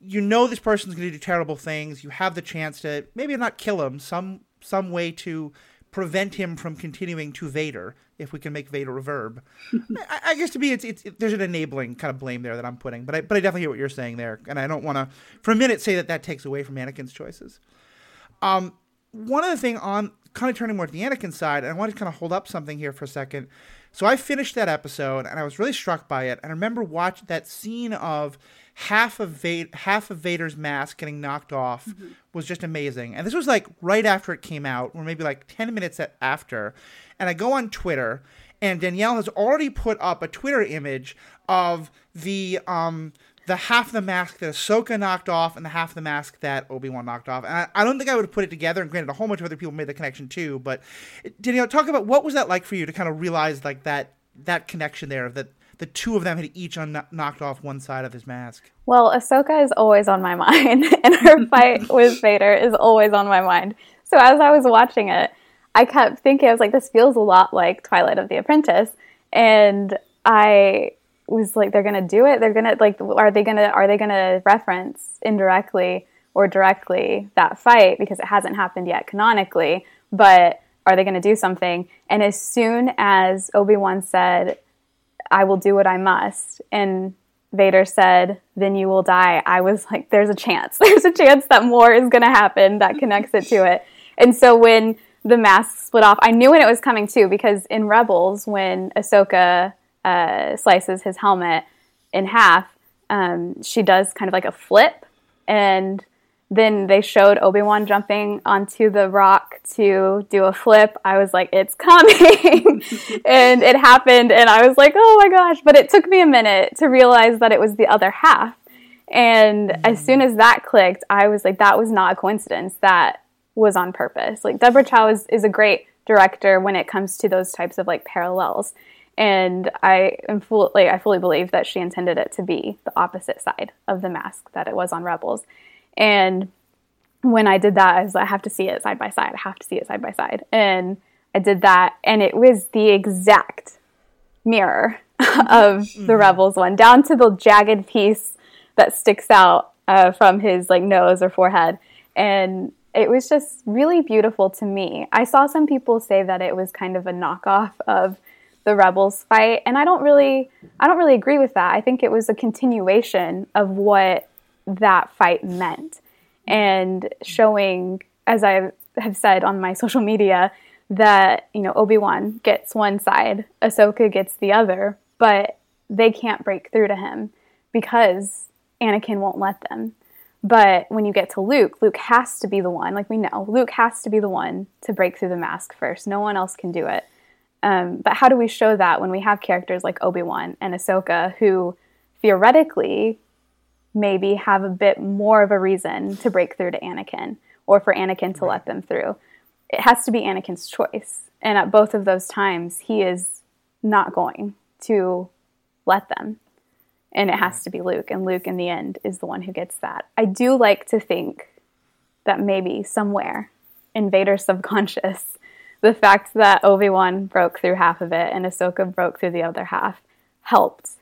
you know, this person's going to do terrible things. You have the chance to maybe not kill him, some some way to prevent him from continuing to Vader, if we can make Vader a verb. I, I, guess to me, it's, it's it, there's an enabling kind of blame there that I'm putting, but I but I definitely hear what you're saying there, and I don't want to for a minute say that that takes away from Anakin's choices. Um, one other thing on kind of turning more to the Anakin side, and I want to kind of hold up something here for a second. So I finished that episode, and I was really struck by it. And I remember watching that scene of half of Va- half of Vader's mask getting knocked off mm-hmm. was just amazing. And this was like right after it came out, or maybe like ten minutes after. And I go on Twitter, and Danielle has already put up a Twitter image of the um the half of the mask that Ahsoka knocked off and the half of the mask that Obi Wan knocked off. And I, I, don't think I would have put it together. And granted, a whole bunch of other people made the connection too. But Danielle, talk about what was that like for you to kind of realize like that that connection there that the two of them had each un- knocked off one side of his mask. Well, Ahsoka is always on my mind, and her fight with Vader is always on my mind. So as I was watching it, I kept thinking, I was like, this feels a lot like Twilight of the Apprentice, and I was like, they're gonna do it. They're gonna like, are they gonna are they gonna reference indirectly or directly that fight because it hasn't happened yet canonically, but are they to do something? And as soon as Obi Wan said, I will do what I must. And Vader said, Then you will die. I was like, There's a chance. There's a chance that more is to happen that connects it to it. And so when the mask split off, I knew when it was coming too, because in Rebels, when Ahsoka uh, slices his helmet in half, um, she does kind of like a flip. And then they showed Obi-Wan jumping onto the rock to do a flip. I was like, it's coming. and it happened. And I was like, oh my gosh. But it took me a minute to realize that it was the other half. And mm-hmm. as soon as that clicked, I was like, that was not a coincidence. That was on purpose. Like Deborah Chow is, is a great director when it comes to those types of like parallels. And I am full, like, I fully believe that she intended it to be the opposite side of the mask that it was on Rebels. And when I did that, I was like, I have to see it side by side. I have to see it side by side. And I did that, and it was the exact mirror of mm-hmm. the Rebels one, down to the jagged piece that sticks out uh, from his like nose or forehead. And it was just really beautiful to me. I saw some people say that it was kind of a knockoff of the Rebels fight, and I don't really, I don't really agree with that. I think it was a continuation of what that fight meant and showing, as I have said on my social media, that, you know, Obi-Wan gets one side, Ahsoka gets the other, but they can't break through to him because Anakin won't let them. But when you get to Luke, Luke has to be the one, like we know, Luke has to be the one to break through the mask first. No one else can do it. Um, but how do we show that when we have characters like Obi Wan and Ahsoka who theoretically maybe have a bit more of a reason to break through to Anakin or for Anakin to let them through? It has to be Anakin's choice. And at both of those times, he is not going to let them and it has to be Luke. And Luke, in the end, is the one who gets that. I do like to think that maybe somewhere in Vader's subconscious, the fact that Obi Wan broke through half of it and Ahsoka broke through the other half helped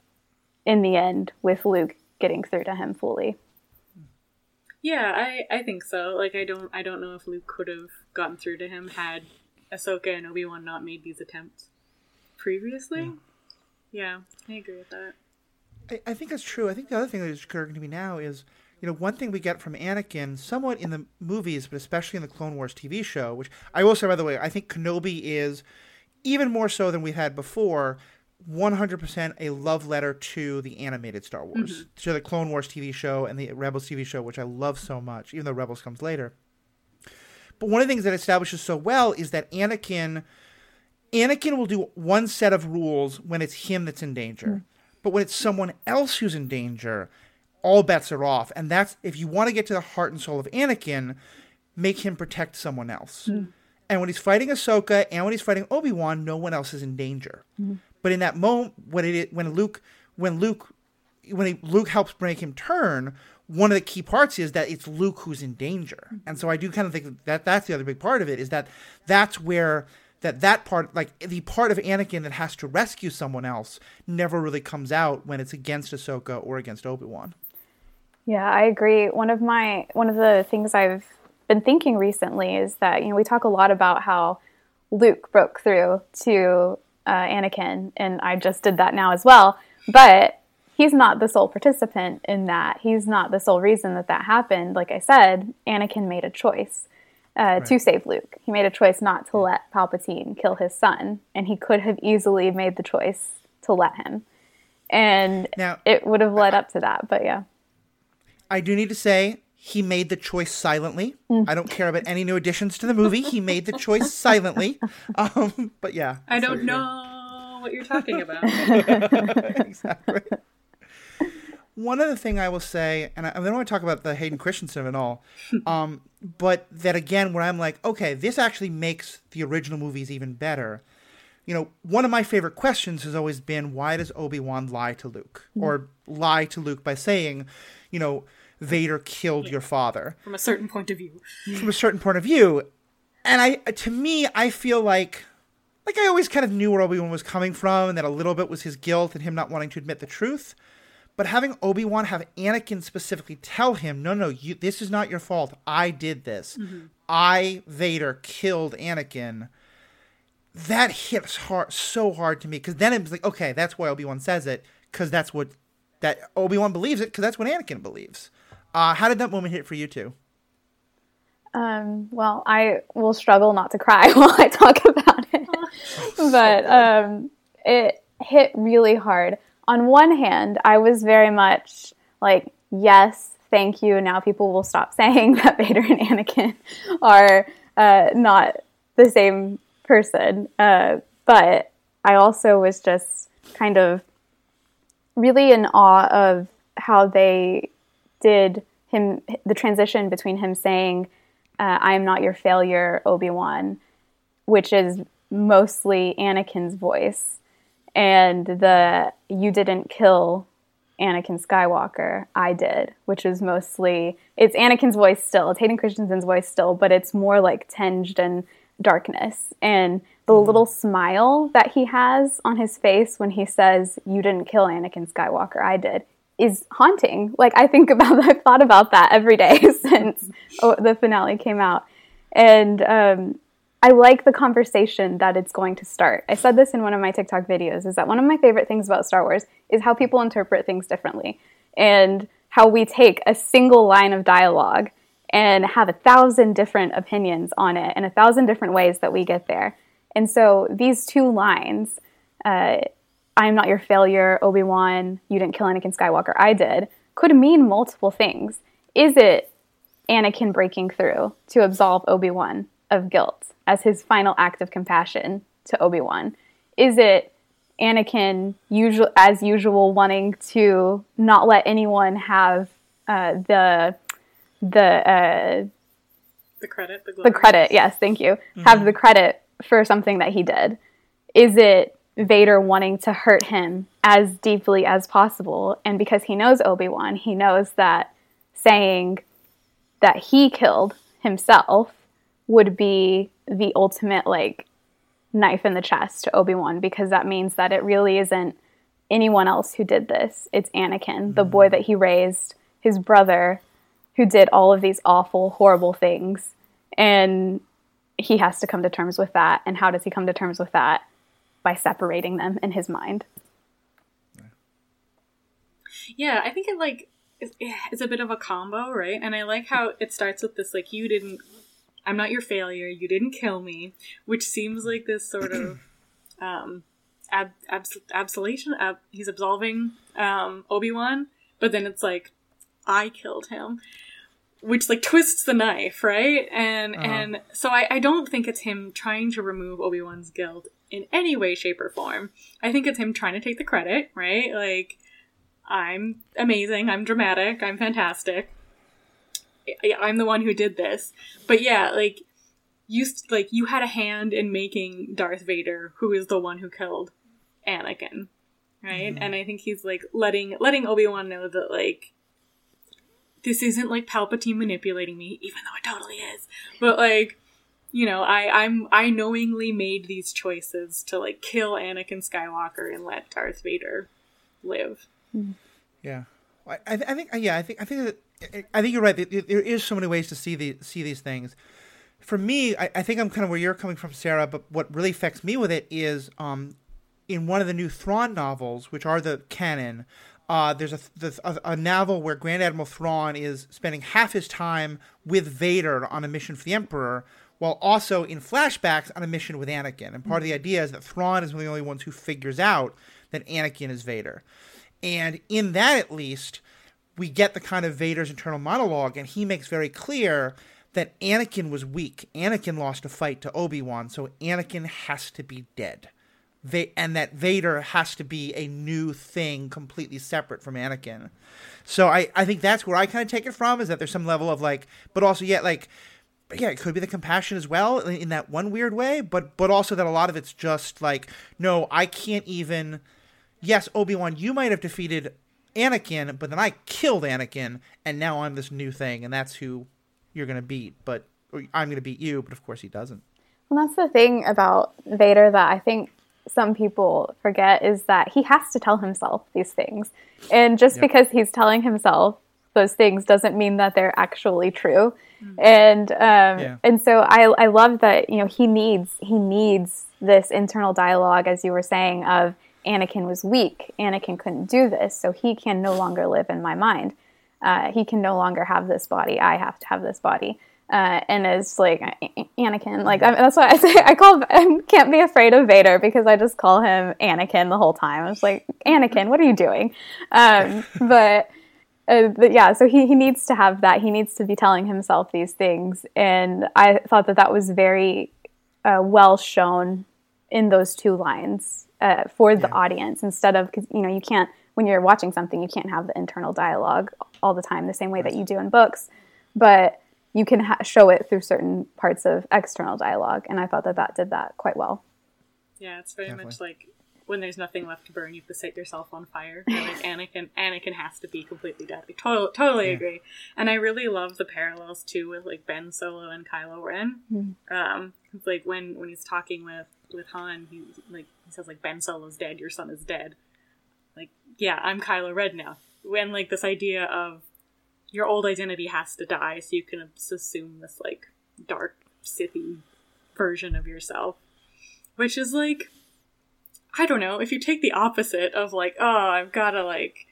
in the end with Luke getting through to him fully. Yeah, I, I think so. Like I don't I don't know if Luke could have gotten through to him had Ahsoka and Obi Wan not made these attempts previously. Yeah, I agree with that. I, I think that's true. I think the other thing that is occurring to me now is, you know, one thing we get from Anakin, somewhat in the movies, but especially in the Clone Wars TV show, which I will say, by the way, I think Kenobi is even more so than we had before. 100% a love letter to the animated Star Wars, mm-hmm. to the Clone Wars TV show and the Rebels TV show, which I love so much, even though Rebels comes later. But one of the things that establishes so well is that Anakin Anakin will do one set of rules when it's him that's in danger. Mm-hmm. But when it's someone else who's in danger, all bets are off. And that's if you want to get to the heart and soul of Anakin, make him protect someone else. Mm. And when he's fighting Ahsoka and when he's fighting Obi Wan, no one else is in danger. Mm. But in that moment, when it when Luke when Luke when he, Luke helps make him turn, one of the key parts is that it's Luke who's in danger. And so I do kind of think that that's the other big part of it is that that's where that that part like the part of Anakin that has to rescue someone else never really comes out when it's against Ahsoka or against Obi-Wan. Yeah, I agree. One of my one of the things I've been thinking recently is that you know we talk a lot about how Luke broke through to uh, Anakin, and I just did that now as well. But he's not the sole participant in that. He's not the sole reason that that happened. Like I said, Anakin made a choice uh, right. to save Luke. He made a choice not to let Palpatine kill his son, and he could have easily made the choice to let him. And now, it would have led up to that, but yeah. I do need to say he made the choice silently. Mm. I don't care about any new additions to the movie. He made the choice silently. Um, but yeah. I don't know what you're talking about. exactly one other thing I will say, and I, I don't want to talk about the Hayden Christensen at all, um, but that again, where I'm like, okay, this actually makes the original movies even better. You know, one of my favorite questions has always been, why does Obi Wan lie to Luke, mm-hmm. or lie to Luke by saying, you know, Vader killed yeah. your father from a certain point of view. from a certain point of view, and I, to me, I feel like like I always kind of knew where Obi Wan was coming from, and that a little bit was his guilt and him not wanting to admit the truth. But having Obi Wan have Anakin specifically tell him, no, no, you, this is not your fault. I did this. Mm-hmm. I, Vader, killed Anakin. That hits hard, so hard to me because then it's like, okay, that's why Obi Wan says it because that's what that Obi Wan believes it because that's what Anakin believes. Uh, how did that moment hit for you two? Um, well, I will struggle not to cry while I talk about it, but um, it hit really hard on one hand, I was very much like, yes, thank you. Now people will stop saying that Vader and Anakin are uh, not the same person. Uh, but I also was just kind of really in awe of how they did him, the transition between him saying, uh, I am not your failure, Obi Wan, which is mostly Anakin's voice and the you didn't kill Anakin Skywalker, I did, which is mostly it's Anakin's voice still, it's Hayden Christensen's voice still, but it's more like tinged in darkness. And the mm-hmm. little smile that he has on his face when he says, You didn't kill Anakin Skywalker, I did, is haunting. Like I think about I've thought about that every day since the finale came out. And um, I like the conversation that it's going to start. I said this in one of my TikTok videos is that one of my favorite things about Star Wars is how people interpret things differently and how we take a single line of dialogue and have a thousand different opinions on it and a thousand different ways that we get there. And so these two lines, uh, I'm not your failure, Obi Wan, you didn't kill Anakin Skywalker, I did, could mean multiple things. Is it Anakin breaking through to absolve Obi Wan of guilt as his final act of compassion to Obi Wan? Is it Anakin, usual as usual, wanting to not let anyone have uh, the the uh, the credit, the, the credit? Yes, thank you. Mm-hmm. Have the credit for something that he did. Is it Vader wanting to hurt him as deeply as possible? And because he knows Obi Wan, he knows that saying that he killed himself would be the ultimate like knife in the chest to Obi-Wan because that means that it really isn't anyone else who did this. It's Anakin, mm-hmm. the boy that he raised, his brother who did all of these awful, horrible things. And he has to come to terms with that. And how does he come to terms with that? By separating them in his mind. Yeah, I think it like it's a bit of a combo, right? And I like how it starts with this like you didn't I'm not your failure. You didn't kill me, which seems like this sort of um, ab- abs- absolution. Ab- he's absolving um, Obi Wan, but then it's like I killed him, which like twists the knife, right? And uh-huh. and so I, I don't think it's him trying to remove Obi Wan's guilt in any way, shape, or form. I think it's him trying to take the credit, right? Like I'm amazing. I'm dramatic. I'm fantastic. I'm the one who did this. But yeah, like you like you had a hand in making Darth Vader, who is the one who killed Anakin, right? Mm-hmm. And I think he's like letting letting Obi Wan know that like this isn't like Palpatine manipulating me, even though it totally is. But like, you know, I I'm I knowingly made these choices to like kill Anakin Skywalker and let Darth Vader live. Yeah, I I think yeah I think I think that I think you're right. There is so many ways to see the see these things. For me, I, I, think I'm kind of where you're coming from, Sarah. But what really affects me with it is, um, in one of the new Thrawn novels, which are the canon, uh, there's a, a, a novel where Grand Admiral Thrawn is spending half his time with Vader on a mission for the Emperor, while also in flashbacks on a mission with Anakin. And part of the idea is that Thrawn is one of the only ones who figures out that Anakin is Vader. And in that, at least, we get the kind of Vader's internal monologue, and he makes very clear that Anakin was weak. Anakin lost a fight to Obi Wan, so Anakin has to be dead. And that Vader has to be a new thing completely separate from Anakin. So I, I think that's where I kind of take it from is that there's some level of like, but also yet like, yeah, it could be the compassion as well in, in that one weird way, but but also that a lot of it's just like, no, I can't even. Yes, Obi Wan, you might have defeated Anakin, but then I killed Anakin, and now I'm this new thing, and that's who you're gonna beat. But I'm gonna beat you, but of course he doesn't. Well, that's the thing about Vader that I think some people forget is that he has to tell himself these things, and just yep. because he's telling himself those things doesn't mean that they're actually true. Mm-hmm. And um, yeah. and so I I love that you know he needs he needs this internal dialogue as you were saying of Anakin was weak. Anakin couldn't do this, so he can no longer live in my mind. Uh, he can no longer have this body. I have to have this body. Uh, and it's like Anakin, like I that's why I say I call I can't be afraid of Vader because I just call him Anakin the whole time. I was like, Anakin, what are you doing? Um, but, uh, but yeah, so he he needs to have that. He needs to be telling himself these things, and I thought that that was very uh, well shown in those two lines uh, for the yeah. audience instead of because you know you can't when you're watching something you can't have the internal dialogue all the time the same way right. that you do in books but you can ha- show it through certain parts of external dialogue and i thought that that did that quite well yeah it's very Definitely. much like when there's nothing left to burn, you have to set yourself on fire. And like Anakin, Anakin has to be completely dead. I totally, totally yeah. agree. And I really love the parallels too with like Ben Solo and Kylo Ren. Mm-hmm. Um, like when when he's talking with with Han, he like he says like Ben Solo's dead, your son is dead. Like yeah, I'm Kylo Ren now. When like this idea of your old identity has to die, so you can assume this like dark Sithy version of yourself, which is like I don't know, if you take the opposite of like, oh, I've gotta like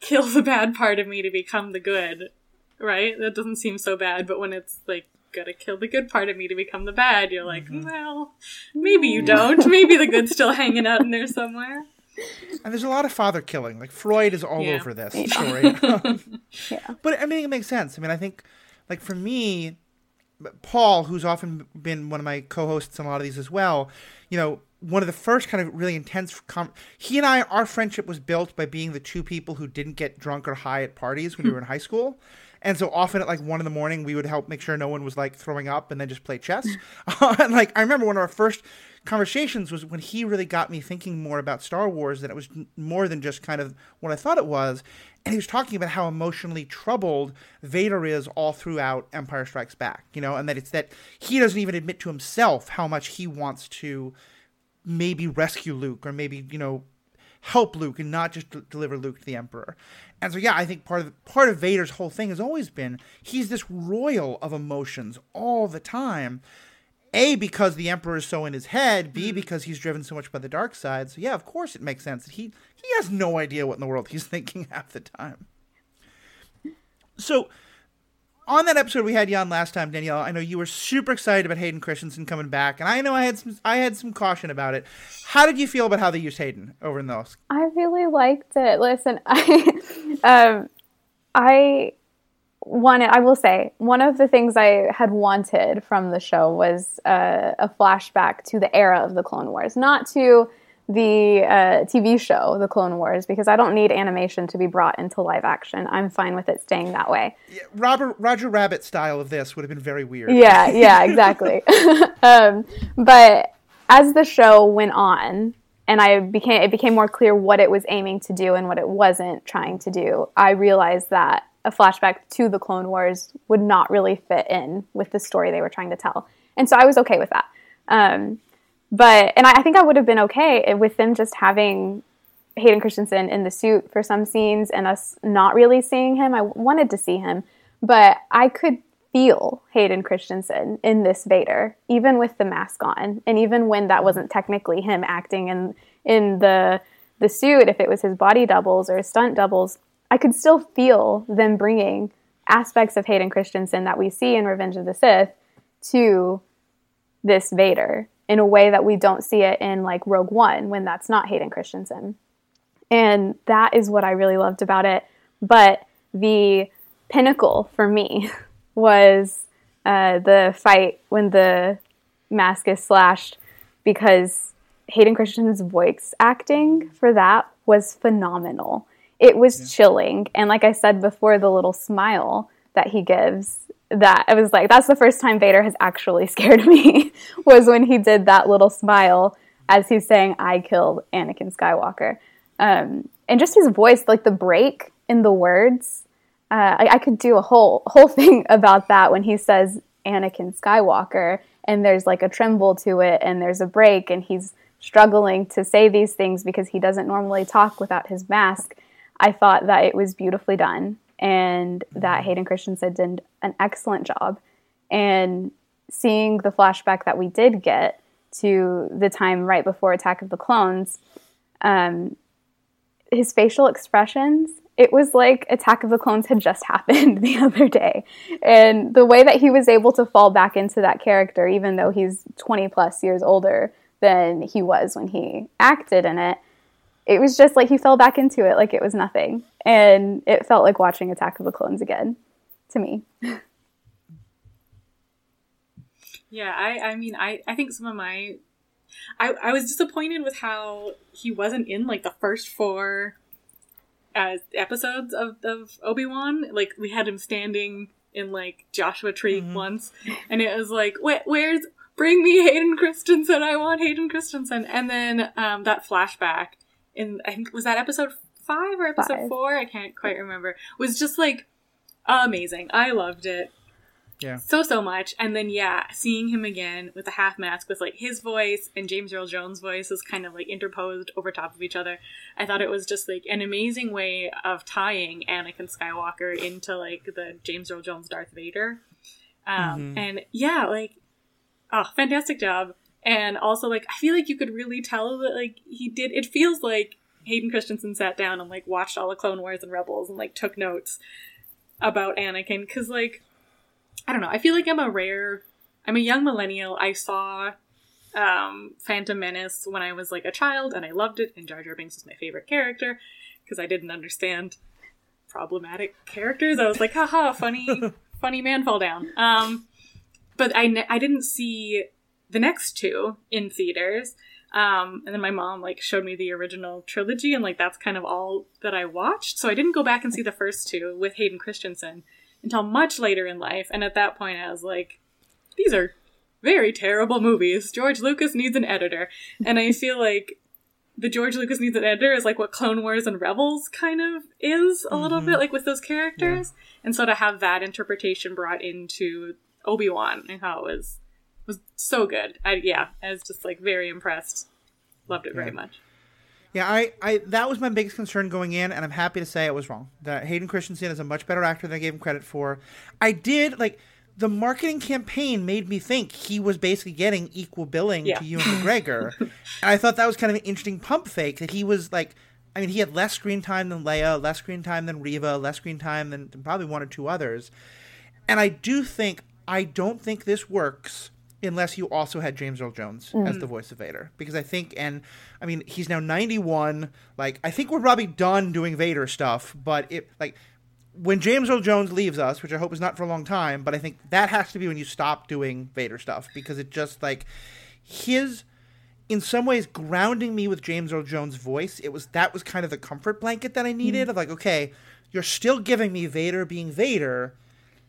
kill the bad part of me to become the good, right? That doesn't seem so bad, but when it's like gotta kill the good part of me to become the bad, you're like, Mm-hmm. well, maybe you don't. maybe the good's still hanging out in there somewhere. And there's a lot of father killing. Like Freud is all Yeah. over this story. Yeah. But I mean, it makes sense. I mean, I think, like for me, Paul, who's often been one of my co-hosts on a lot of these as well, you know, one of the first kind of really intense. Com- he and I, our friendship was built by being the two people who didn't get drunk or high at parties when we hmm. were in high school. And so often at like one in the morning, we would help make sure no one was like throwing up and then just play chess. Hmm. and like, I remember one of our first conversations was when he really got me thinking more about Star Wars, that it was more than just kind of what I thought it was. And he was talking about how emotionally troubled Vader is all throughout Empire Strikes Back, you know, and that it's that he doesn't even admit to himself how much he wants to maybe rescue Luke or maybe, you know, help Luke and not just deliver Luke to the Emperor. And so, yeah, I think part of part of Vader's whole thing has always been he's this royal of emotions all the time. A because the Emperor is so in his head. B mm-hmm. because he's driven so much by the dark side. So yeah, of course it makes sense that he he has no idea what in the world he's thinking half the time. So on that episode we had you on last time, Danielle, I know you were super excited about Hayden Christensen coming back, and I know I had some I had some caution about it. How did you feel about how they used Hayden over in those? I really liked it. Listen, I, um, I wanted. I will say one of the things I had wanted from the show was uh, a flashback to the era of the Clone Wars, not to the uh, TV show, The Clone Wars, because I don't need animation to be brought into live action. I'm fine with it staying that way. Robert Roger Rabbit style of this would have been very weird. Yeah, yeah, exactly. um, but as the show went on, and I became it became more clear what it was aiming to do and what it wasn't trying to do. I realized that a flashback to the Clone Wars would not really fit in with the story they were trying to tell, and so I was okay with that. Um, but and I, I think I would have been okay with them just having Hayden Christensen in the suit for some scenes and us not really seeing him. I wanted to see him, but I could feel Hayden Christensen in this Vader, even with the mask on, and even when that wasn't technically him acting in in the the suit, if it was his body doubles or stunt doubles, I could still feel them bringing aspects of Hayden Christensen that we see in Revenge of the Sith to this Vader in a way that we don't see it in like Rogue One when that's not Hayden Christensen. And that is what I really loved about it. But the pinnacle for me was uh, the fight when the mask is slashed because Hayden Christensen's voice acting for that was phenomenal. It was chilling. And like I said before, the little smile that he gives that I was like, that's the first time Vader has actually scared me was when he did that little smile as he's saying, I killed Anakin Skywalker. Um, and just his voice, like the break in the words, uh, I, I could do a whole whole thing about that when he says Anakin Skywalker, and there's like a tremble to it, and there's a break, and he's struggling to say these things because he doesn't normally talk without his mask. I thought that it was beautifully done, and that Hayden Christensen did an excellent job. And seeing the flashback that we did get to the time right before Attack of the Clones, um, his facial expressions it was like attack of the clones had just happened the other day and the way that he was able to fall back into that character even though he's 20 plus years older than he was when he acted in it it was just like he fell back into it like it was nothing and it felt like watching attack of the clones again to me Yeah, I, I mean, I, I think some of my, I, I was disappointed with how he wasn't in like the first four uh, episodes of, of Obi Wan. Like we had him standing in like Joshua Tree once, and it was like, Wait, where's bring me Hayden Christensen? I want Hayden Christensen. And then um, that flashback in I think was that episode five or episode Five. four? I can't quite remember. Was just like amazing. I loved it Yeah. so so much and then yeah seeing him again with the half mask with like his voice and james earl jones voice is kind of like interposed over top of each other i thought it was just like an amazing way of tying anakin skywalker into like the james earl jones darth vader um and yeah like oh fantastic job and also like i feel like you could really tell that like he did it feels like hayden christensen sat down and like watched all the clone wars and rebels and like took notes about Anakin because, like, I don't know. I feel like I'm a rare. I'm a young millennial. I saw um, Phantom Menace when I was like a child, and I loved it. And Jar Jar Binks was my favorite character because I didn't understand problematic characters. I was like, haha, funny, funny man fall down. Um, but I I didn't see the next two in theaters. Um, and then my mom like showed me the original trilogy, and like that's kind of all that I watched. So I didn't go back and see the first two with Hayden Christensen until much later in life. And at that point, I was like, these are very terrible movies. George Lucas needs an editor, and I feel like the George Lucas needs an editor is like what Clone Wars and Rebels kind of is a little bit like with those characters. And so to have that interpretation brought into Obi Wan and how it was was so good. I yeah, I was just like very impressed. Loved it very much. Yeah, I, I that was my biggest concern going in, and I'm happy to say I was wrong. That Hayden Christensen is a much better actor than I gave him credit for. I did like the marketing campaign made me think he was basically getting equal billing Yeah. to Ewan McGregor, and I thought that was kind of an interesting pump fake that he was like. I mean, he had less screen time than Leia, less screen time than Reva, less screen time than, than probably one or two others. And I do think I don't think this works unless you also had James Earl Jones as mm. the voice of Vader because I think and I mean he's now 91 like I think we're probably done doing Vader stuff but it like when James Earl Jones leaves us which I hope is not for a long time but I think that has to be when you stop doing Vader stuff because it just like his in some ways grounding me with James Earl Jones' voice. It was that was kind of the comfort blanket that I mm. needed of like, okay, you're still giving me Vader being Vader.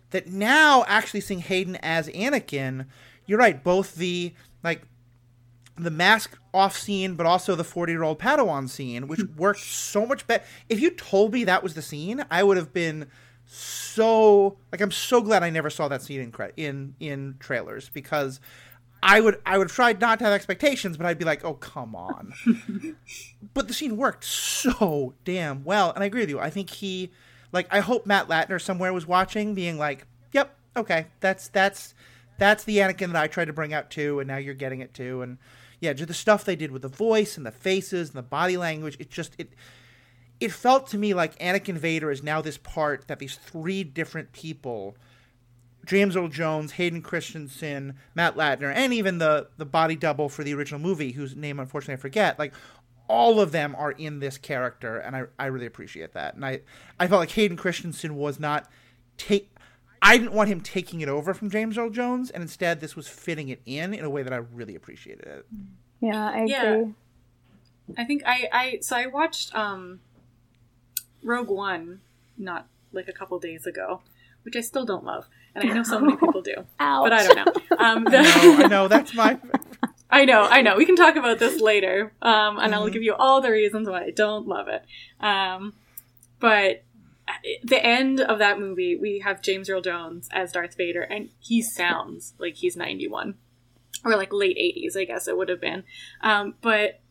That now actually seeing Hayden as Anakin, you're right. Both the like the mask off scene, but also the 40 year old Padawan scene, which hmm. worked so much better. If you told me that was the scene, I would have been so like I'm so glad I never saw that scene in cre- in in trailers because I would I would have tried not to have expectations, but I'd be like, oh come on. but the scene worked so damn well, and I agree with you. I think he like I hope Matt Lanter somewhere was watching, being like, yep, okay, that's that's that's the Anakin that I tried to bring out too, and now you're getting it too, and yeah, just the stuff they did with the voice and the faces and the body language, it just it it felt to me like Anakin Vader is now this part that these three different people James Earl Jones, Hayden Christensen, Matt Lanter, and even the the body double for the original movie, whose name unfortunately I forget, like all of them are in this character, and I, I really appreciate that. And I, I felt like Hayden Christensen was not take I didn't want him taking it over from James Earl Jones, and instead this was fitting it in in a way that I really appreciated it. Yeah, I Yeah. agree. I think I, I so I watched um Rogue One not like a couple days ago, which I still don't love, and I know so many people do, Ouch. but I don't know. Um, the, No, I know that's my I know, I know. We can talk about this later, um, and I'll give you all the reasons why I don't love it. Um, but at the end of that movie, we have James Earl Jones as Darth Vader, and he sounds like he's 91 or like late 80s, I guess it would have been. Um, but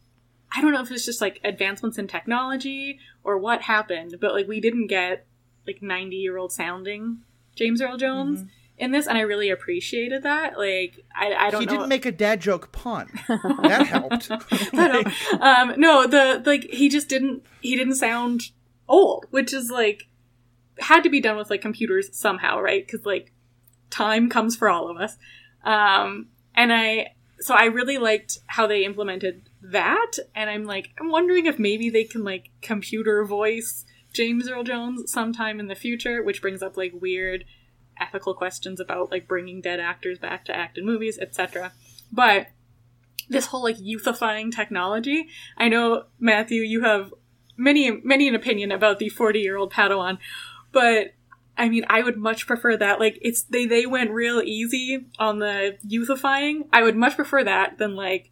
I don't know if it's just like advancements in technology or what happened, but like we didn't get like 90 year old sounding James Earl Jones. In this, and I really appreciated that. Like, I, I don't he know. didn't make a dad joke pun. That helped. Don't- um, no, the like he just didn't he didn't sound old, which is like had to be done with like computers somehow, right? Because like time comes for all of us. Um, and I so I really liked how they implemented that, and I'm like I'm wondering if maybe they can like computer voice James Earl Jones sometime in the future, which brings up like weird ethical questions about like bringing dead actors back to act in movies, etc. But this whole like youthifying technology. I know Matthew, you have many many an opinion about the forty year old Padawan, but I mean, I would much prefer that. Like, it's they they went real easy on the youthifying. I would much prefer that than like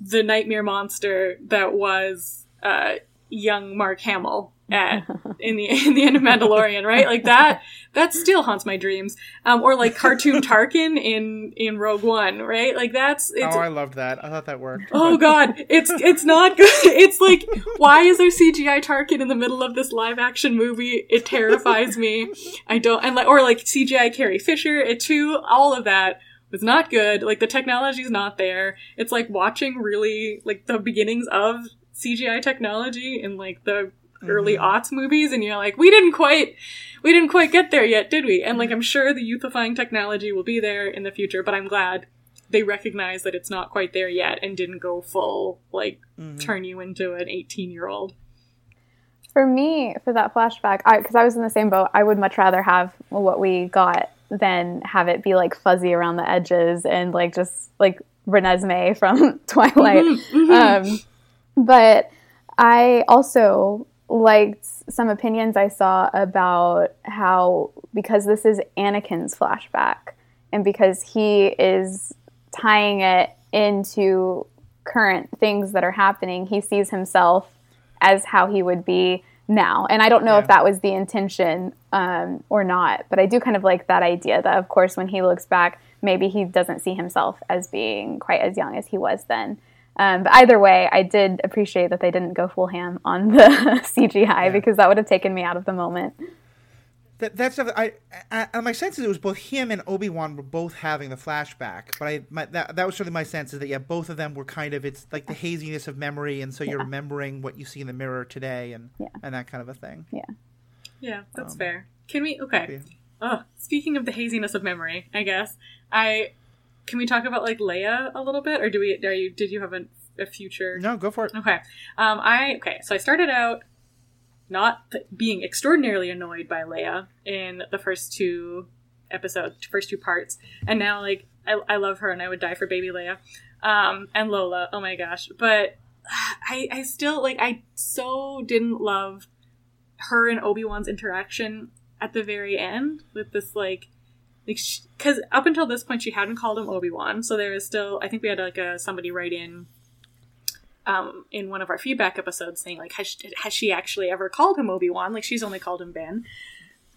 the nightmare monster that was uh, young Mark Hamill at in the in the end of Mandalorian, right? Like that that still haunts my dreams. Um, or like cartoon Tarkin in in Rogue One, right? Like that's it's oh, I loved that. I thought that worked. Oh god, it's it's not good. It's like why is there CGI Tarkin in the middle of this live action movie? It terrifies me. I don't and like or like CGI Carrie Fisher. It too. All of that was not good. Like the technology's not there. It's like watching really like the beginnings of CGI technology in like the early mm-hmm. aughts movies, and you're like, we didn't quite, we didn't quite get there yet, did we? And like, I'm mm-hmm. sure the youthifying technology will be there in the future, but I'm glad they recognize that it's not quite there yet and didn't go full like mm-hmm. turn you into an 18 year old. For me, for that flashback, because I, I was in the same boat, I would much rather have what we got than have it be like fuzzy around the edges and like just like Renesmee from Twilight. Um, but I also liked some opinions I saw about how because this is Anakin's flashback and because he is tying it into current things that are happening, he sees himself as how he would be now. And I don't know Yeah. if that was the intention um, or not, but I do kind of like that idea that, of course, when he looks back, maybe he doesn't see himself as being quite as young as he was then. Um, but either way, I did appreciate that they didn't go full ham on the CGI because that would have taken me out of the moment. That, that's I, I, I my sense is it was both him and Obi Wan were both having the flashback, but I my, that that was sort of my sense is that yeah, both of them were kind of it's like the haziness of memory, and so you're remembering what you see in the mirror today, and Yeah. and that kind of a thing. Yeah. Yeah, that's Um, fair. Can we? Okay. Oh, speaking of the haziness of memory, I guess I can we talk about like Leia a little bit, or do we? Are you? Did you have a, a future? No, go for it. Okay. Um, I okay. So I started out not being extraordinarily annoyed by Leia in the first two episodes, first two parts, and now like I, I love her and I would die for baby Leia, um, and Lola. Oh my gosh! But I I still like I so didn't love her and Obi Wan's interaction at the very end with this like. Like, because up until this point, she hadn't called him Obi Wan, so there is still. I think we had like a somebody write in um, in one of our feedback episodes saying like has she, has she actually ever called him Obi-Wan? Like she's only called him Ben.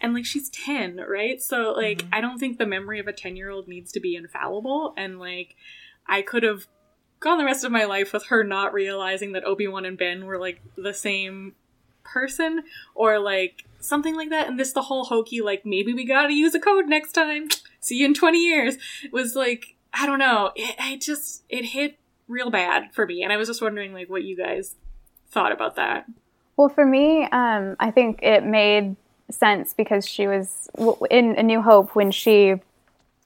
And like she's 10 right? So like I don't think the memory of a 10 year old needs to be infallible and like I could have gone the rest of my life with her not realizing that Obi-Wan and Ben were like the same person or like something like that. And this the whole hokey like maybe we gotta use a code next time. See you in 20 years. Was like I don't know. It, just it hit real bad for me. And i was just wondering like what you guys thought about that. Well, for me, um, I think it made sense because she was in A New Hope when she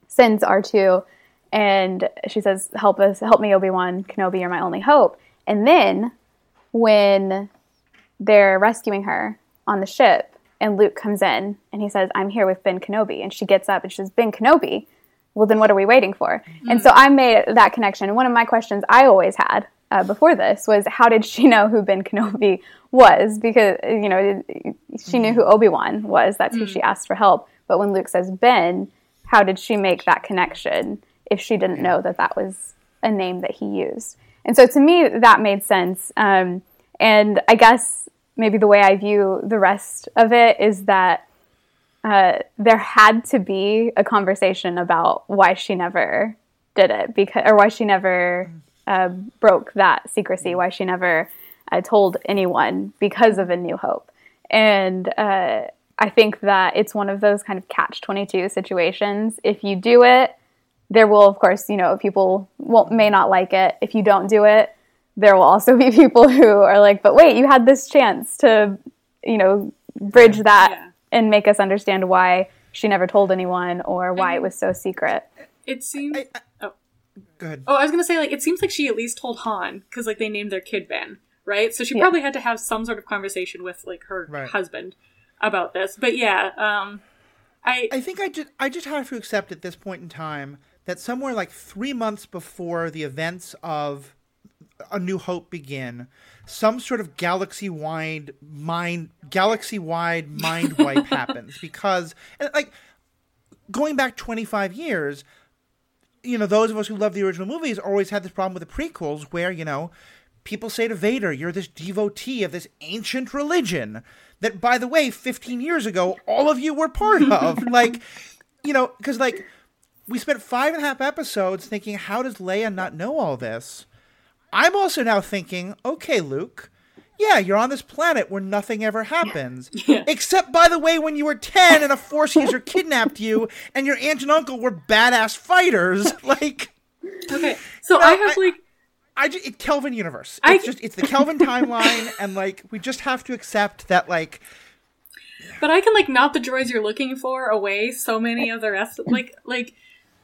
sends R2 and she says, Help us, help me, Obi Wan Kenobi, you're my only hope. And then when they're rescuing her on the ship and Luke comes in and he says, I'm here with Ben Kenobi. And she gets up and she says, Ben Kenobi? Well, then what are we waiting for? And so I made that connection. One of my questions I always had uh, before this was how did she know who Ben Kenobi was? Because, you know, she knew who Obi Wan was. That's who she asked for help. But when Luke says Ben, how did she make that connection if she didn't know that that was a name that he used? And so to me, that made sense. Um, and I guess maybe the way I view the rest of it is that uh, there had to be a conversation about why she never did it because or why she never uh, broke that secrecy why she never uh, told anyone because of a new hope. And uh, i think that it's one of those kind of catch 22 situations. If you do it there will of course you know people won't, may not like it. If you don't do it there will also be people who are like but wait you had this chance to you know bridge that Yeah. and make us understand why she never told anyone or why it was so secret it seems I- I- oh. Go ahead. oh i was gonna say like it seems like she at least told han because like they named their kid ben right so she Yeah. probably had to have some sort of conversation with like her Right. husband about this but yeah um i I think I just I just have to accept at this point in time that somewhere like three months before the events of A New Hope begin, some sort of galaxy wide mind galaxy wide mind wipe happens because and like going back twenty five years, you know, those of us who love the original movies always had this problem with the prequels where, you know, people say to Vader, you're this devotee of this ancient religion that, by the way, 15 years ago, all of you were part of. like, you know, because, like, we spent five and a half episodes thinking, how does Leia not know all this? I'm also now thinking, okay, Luke. Yeah, you're on this planet where nothing ever happens. Yeah. Except, by the way, when you were 10 and a Force user kidnapped you and your aunt and uncle were badass fighters. Like, okay so i have I- like I just, it Kelvin universe. I- It's just it's the Kelvin timeline, and like we just have to accept that like But I can like knock the droids you're looking for away so many of the rest. Like like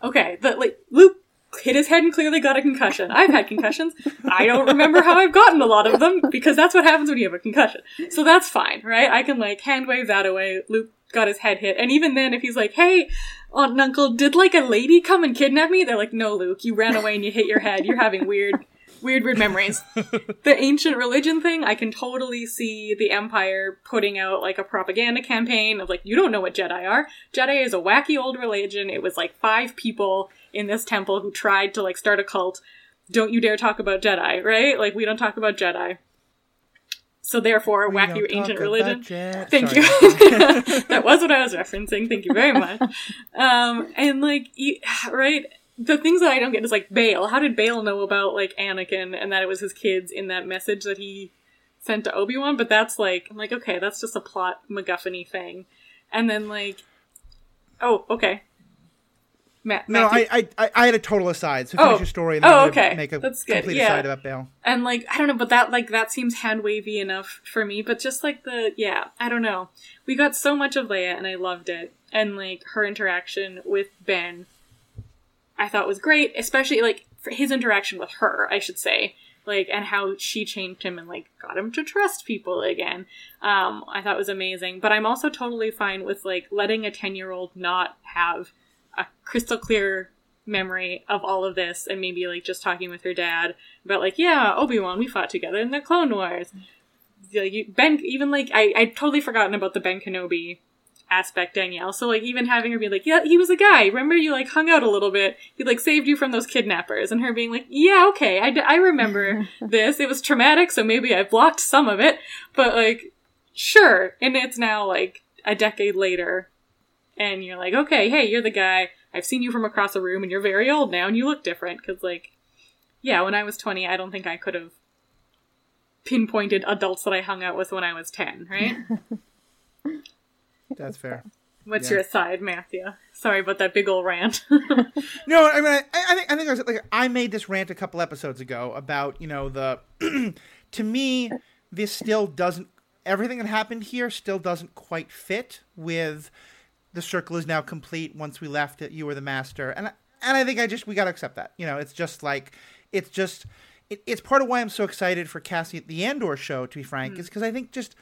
okay, but like Luke hit his head and clearly got a concussion. I've had concussions. I don't remember how I've gotten a lot of them because that's what happens when you have a concussion. So that's fine, right? I can like hand wave that away. Luke got his head hit, and even then, if he's like, "Hey, aunt and uncle, did like a lady come and kidnap me?" They're like, "No, Luke, you ran away and you hit your head. You're having weird." Weird, weird memories. the ancient religion thing, I can totally see the Empire putting out like a propaganda campaign of like, you don't know what Jedi are. Jedi is a wacky old religion. It was like five people in this temple who tried to like start a cult. Don't you dare talk about Jedi, right? Like, we don't talk about Jedi. So therefore, we wacky don't ancient religion. Thank Sorry. you. that was what I was referencing. Thank you very much. Um, and like, you, right? The things that I don't get is like Bail. How did Bail know about like Anakin and that it was his kids in that message that he sent to Obi Wan? But that's like, I'm like, okay, that's just a plot MacGuffin thing. And then like, oh, okay. No, I, I I had a total aside. So finish Oh. your story and then Oh, okay. make a That's good. complete Yeah. aside about Bail. and like I don't know, but that like that seems hand wavy enough for me. But just like the yeah, I don't know. We got so much of Leia, and I loved it. And like her interaction with Ben, I thought was great, especially like his interaction with her, I should say, like and how she changed him and like got him to trust people again. Um, I thought was amazing. But I'm also totally fine with like letting a ten year old not have a crystal clear memory of all of this and maybe like just talking with her dad about like yeah obi-wan we fought together in the clone wars. Like you, ben even like I, i'd totally forgotten about the ben kenobi aspect danielle. So like even having her be like yeah he was a guy. Remember you like hung out a little bit? He like saved you from those kidnappers. And her being like yeah okay i, d- I remember this. It was traumatic so maybe i blocked some of it. But like sure. And it's now like a decade later and you're like, okay, hey, you're the guy. I've seen you from across the room, and you're very old now, and you look different. Because, like, yeah, when I was 20, I don't think I could have pinpointed adults that I hung out with when I was 10, right? That's fair. What's Yeah. your side, Matthew? Sorry about that big old rant. No, I mean, I, I think I think I was, like I made this rant a couple episodes ago about you know the. to me, this still doesn't. Everything that happened here still doesn't quite fit with the circle is now complete. Once we left it, you were the master, and I- and I think I just we got to accept that. You know, it's just like it's just it, it's part of why I'm so excited for Cassie at the Andor show. To be frank, mm. is because I think just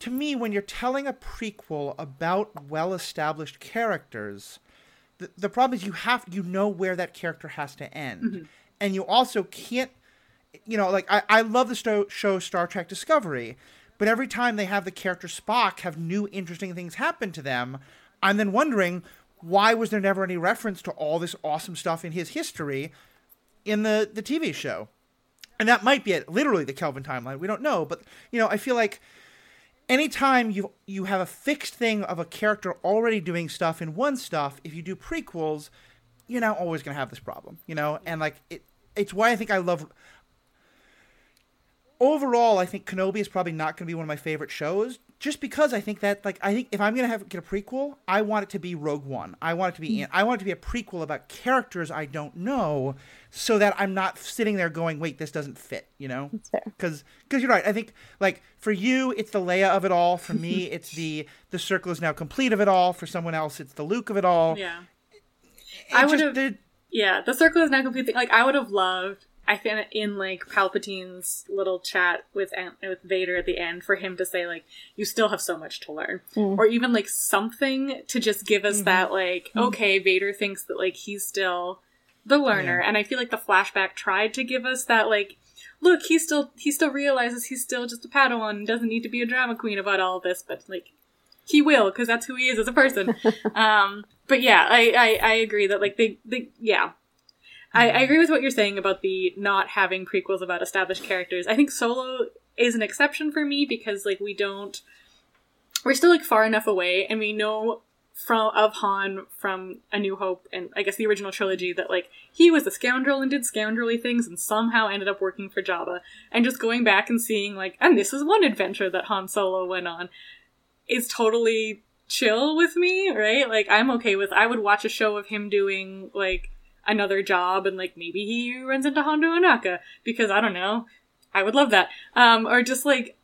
to me when you're telling a prequel about well-established characters the, the problem is you have you know where that character has to end mm-hmm. and you also can't you know like i, I love the sto- show star trek discovery but every time they have the character spock have new interesting things happen to them i'm then wondering why was there never any reference to all this awesome stuff in his history in the the tv show and that might be it literally the kelvin timeline we don't know but you know i feel like anytime you you have a fixed thing of a character already doing stuff in one stuff, if you do prequels, you're now always going to have this problem, you know. And like it, it's why I think I love. Overall, I think Kenobi is probably not going to be one of my favorite shows, just because I think that like I think if I'm going to have get a prequel, I want it to be Rogue One. I want it to be hmm. I want it to be a prequel about characters I don't know, so that I'm not sitting there going, wait, this doesn't fit, you know because because you're right. I think like for you, it's the Leia of it all. For me, it's the the circle is now complete of it all. For someone else, it's the Luke of it all. yeah. It I would've- the- Yeah, the circle is now complete. Like I would have loved, I think in like Palpatine's little chat with Ant- with Vader at the end for him to say like, "You still have so much to learn," mm. or even like something to just give us mm-hmm. that like, mm-hmm. okay, Vader thinks that like he's still the learner, Yeah. and I feel like the flashback tried to give us that like. Look, he still he still realizes he's still just a Padawan and doesn't need to be a drama queen about all of this, but like he will because that's who he is as a person. um, but yeah, I, I, I agree that like they, they yeah. I, I agree with what you're saying about the not having prequels about established characters. I think Solo is an exception for me because like we don't we're still like far enough away and we know from of Han from A New Hope and I guess the original trilogy that like he was a scoundrel and did scoundrelly things and somehow ended up working for Jabba. And just going back and seeing like and this is one adventure that Han Solo went on is totally chill with me, right? Like I'm okay with I would watch a show of him doing like another job and like maybe he runs into Hondo Ohnaka because I don't know. I would love that. Um, or just like,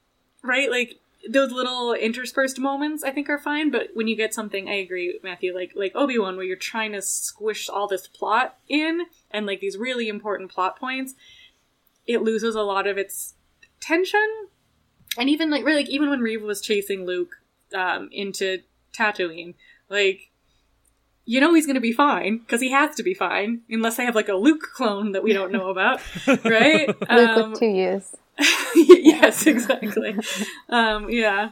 right? Like those little interspersed moments I think are fine, but when you get something, I agree, Matthew, like like Obi Wan, where you're trying to squish all this plot in and like these really important plot points, it loses a lot of its tension. And even like really, like even when Reva was chasing Luke um, into Tatooine, like you know he's going to be fine because he has to be fine unless they have like a Luke clone that we don't know about, right? Luke um, with two years. yes, exactly. um, yeah,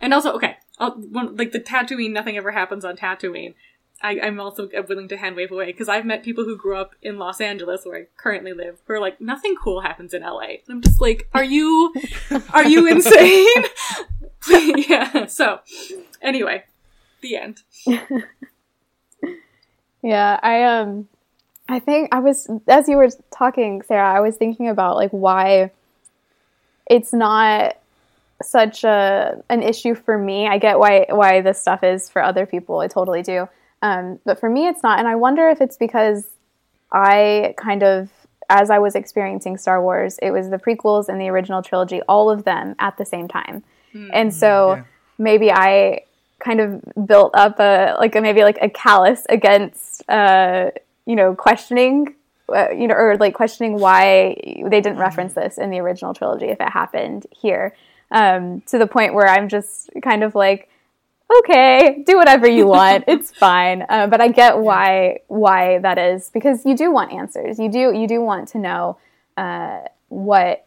and also okay, I'll, like the Tatooine, nothing ever happens on Tatooine. I, am also willing to hand wave away because I've met people who grew up in Los Angeles, where I currently live, who are like, nothing cool happens in LA. I'm just like, are you, are you insane? yeah. So, anyway, the end. Yeah, I um, I think I was as you were talking, Sarah. I was thinking about like why it's not such a an issue for me. I get why why this stuff is for other people. I totally do. Um, but for me, it's not. And I wonder if it's because I kind of, as I was experiencing Star Wars, it was the prequels and the original trilogy, all of them at the same time. Mm-hmm. And so yeah. maybe I kind of built up a like a, maybe like a callous against uh, you know questioning uh, you know or like questioning why they didn't mm-hmm. reference this in the original trilogy if it happened here um, to the point where I'm just kind of like okay, do whatever you want. it's fine. Uh, but I get why why that is because you do want answers. You do you do want to know uh, what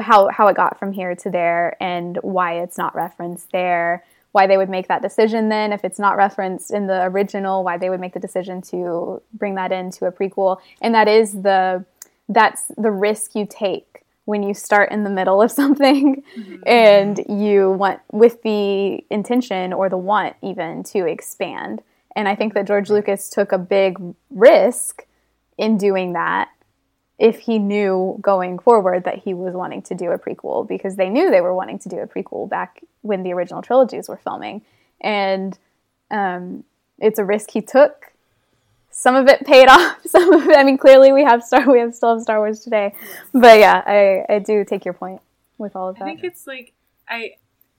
how how it got from here to there and why it's not referenced there. Why they would make that decision then if it's not referenced in the original? Why they would make the decision to bring that into a prequel? And that is the that's the risk you take when you start in the middle of something mm-hmm. and you want with the intention or the want even to expand and i think that george lucas took a big risk in doing that if he knew going forward that he was wanting to do a prequel because they knew they were wanting to do a prequel back when the original trilogies were filming and um, it's a risk he took some of it paid off. Some of it, I mean, clearly we have Star, we have still have Star Wars today, but yeah, I I do take your point with all of that. I think it's like I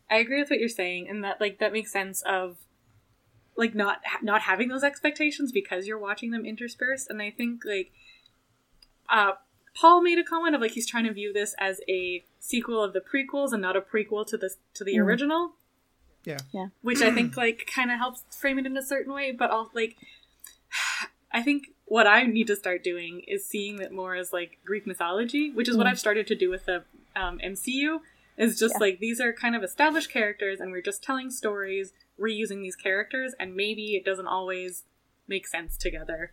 I agree with what you're saying, and that like that makes sense of like not not having those expectations because you're watching them interspersed, and I think like uh Paul made a comment of like he's trying to view this as a sequel of the prequels and not a prequel to the to the mm. original. Yeah. Yeah. Which I think like kind of helps frame it in a certain way, but all like I think what I need to start doing is seeing it more as like Greek mythology, which is mm. what I've started to do with the um, MCU. Is just yeah. like these are kind of established characters, and we're just telling stories, reusing these characters, and maybe it doesn't always make sense together.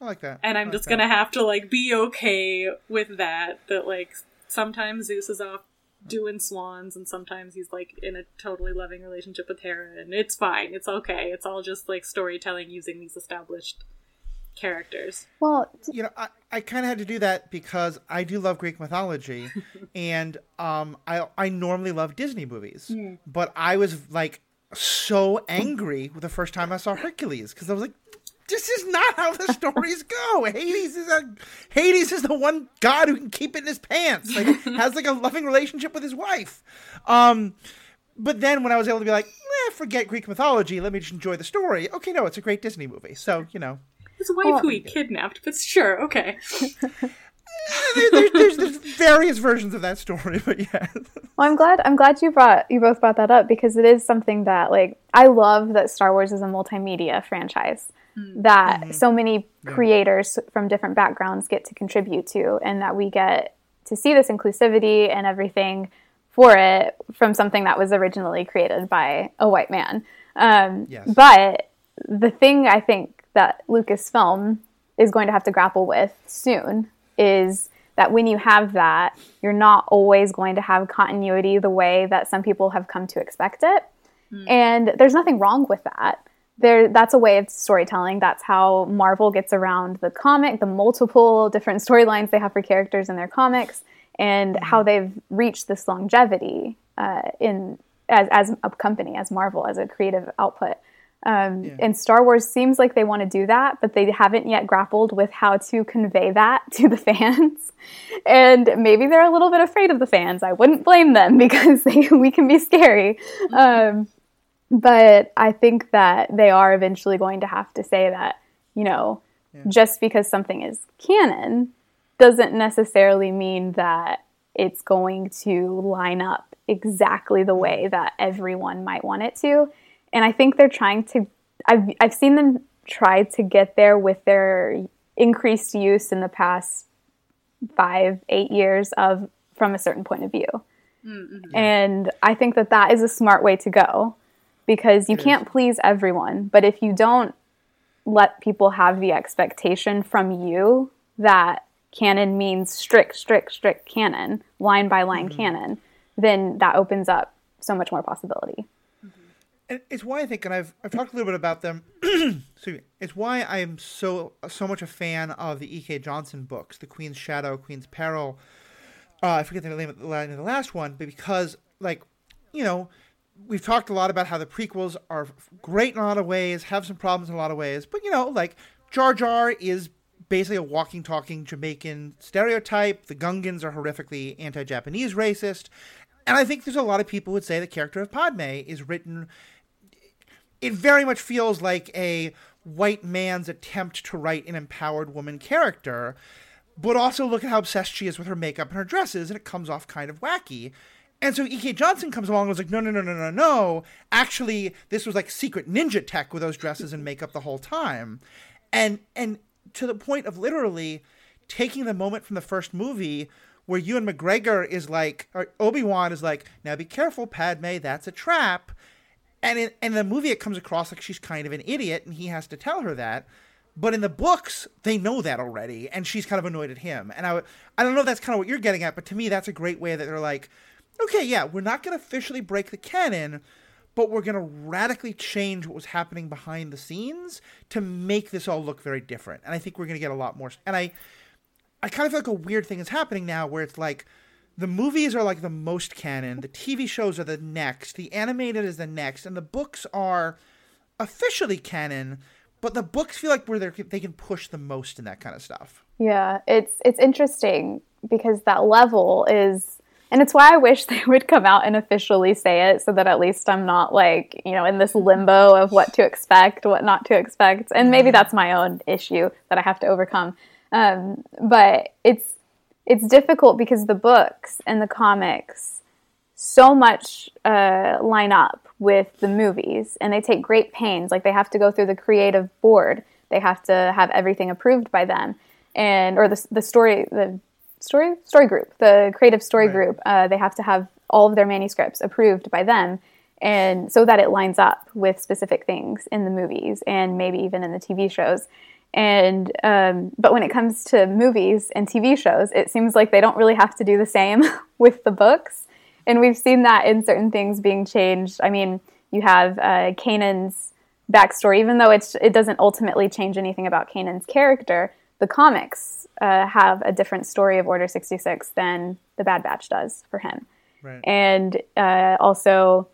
I like that. And I'm like just that. gonna have to like be okay with that. That like sometimes Zeus is off doing swans, and sometimes he's like in a totally loving relationship with Hera, and it's fine. It's okay. It's all just like storytelling using these established characters. Well, you know, I, I kind of had to do that because I do love Greek mythology, and um, I I normally love Disney movies, mm. but I was like so angry with the first time I saw Hercules because I was like, this is not how the stories go. Hades is a Hades is the one god who can keep it in his pants. Like has like a loving relationship with his wife. Um, but then when I was able to be like, eh, forget Greek mythology, let me just enjoy the story. Okay, no, it's a great Disney movie. So you know, his wife who he kidnapped, but sure, okay. there, there, there's, there's various versions of that story, but yeah. Well, I'm glad I'm glad you brought you both brought that up because it is something that like I love that Star Wars is a multimedia franchise. That mm-hmm. so many creators yeah. from different backgrounds get to contribute to, and that we get to see this inclusivity and everything for it from something that was originally created by a white man. Um, yes. But the thing I think that Lucasfilm is going to have to grapple with soon is that when you have that, you're not always going to have continuity the way that some people have come to expect it. Mm. And there's nothing wrong with that. There, that's a way of storytelling. That's how Marvel gets around the comic, the multiple different storylines they have for characters in their comics, and mm. how they've reached this longevity uh, in as as a company, as Marvel, as a creative output. Um, yeah. And Star Wars seems like they want to do that, but they haven't yet grappled with how to convey that to the fans. and maybe they're a little bit afraid of the fans. I wouldn't blame them because they, we can be scary. Um, but I think that they are eventually going to have to say that, you know, yeah. just because something is canon doesn't necessarily mean that it's going to line up exactly the way that everyone might want it to. And I think they're trying to, I've, I've seen them try to get there with their increased use in the past five, eight years of from a certain point of view. Mm-hmm. And I think that that is a smart way to go because you can't please everyone. But if you don't let people have the expectation from you that canon means strict, strict, strict canon, line by line mm-hmm. canon, then that opens up so much more possibility. And it's why I think, and I've I've talked a little bit about them. It's why I am so so much a fan of the E.K. Johnston books, The Queen's Shadow, Queen's Peril. Uh, I forget the name of the, the last one, but because like you know we've talked a lot about how the prequels are great in a lot of ways, have some problems in a lot of ways, but you know, like Jar Jar is basically a walking, talking Jamaican stereotype. The Gungans are horrifically anti-Japanese racist, and I think there's a lot of people who would say the character of Padme is written. It very much feels like a white man's attempt to write an empowered woman character, but also look at how obsessed she is with her makeup and her dresses, and it comes off kind of wacky. And so E.K. Johnston comes along and was like, no, no, no, no, no, no. Actually, this was like secret ninja tech with those dresses and makeup the whole time. And and to the point of literally taking the moment from the first movie where Ewan McGregor is like, or Obi-Wan is like, now be careful, Padme, that's a trap. And in, in the movie, it comes across like she's kind of an idiot and he has to tell her that. But in the books, they know that already, and she's kind of annoyed at him. And I, I don't know if that's kind of what you're getting at, but to me, that's a great way that they're like, okay, yeah, we're not going to officially break the canon, but we're going to radically change what was happening behind the scenes to make this all look very different. And I think we're going to get a lot more. And I, I kind of feel like a weird thing is happening now where it's like the movies are like the most canon, the TV shows are the next, the animated is the next, and the books are officially canon, but the books feel like where they can push the most in that kind of stuff. Yeah, it's it's interesting because that level is and it's why I wish they would come out and officially say it so that at least I'm not like, you know, in this limbo of what to expect, what not to expect. And maybe mm-hmm. that's my own issue that I have to overcome. Um, but it's it's difficult because the books and the comics so much uh, line up with the movies and they take great pains. Like they have to go through the creative board. They have to have everything approved by them and or the, the story the story story group, the creative story right. group. Uh, they have to have all of their manuscripts approved by them, and so that it lines up with specific things in the movies and maybe even in the TV shows. And um, but when it comes to movies and TV shows, it seems like they don't really have to do the same with the books. And we've seen that in certain things being changed. I mean, you have uh, Kanan's backstory, even though it's it doesn't ultimately change anything about Kanan's character the comics uh, have a different story of Order 66 than the Bad Batch does for him. Right. And uh, also,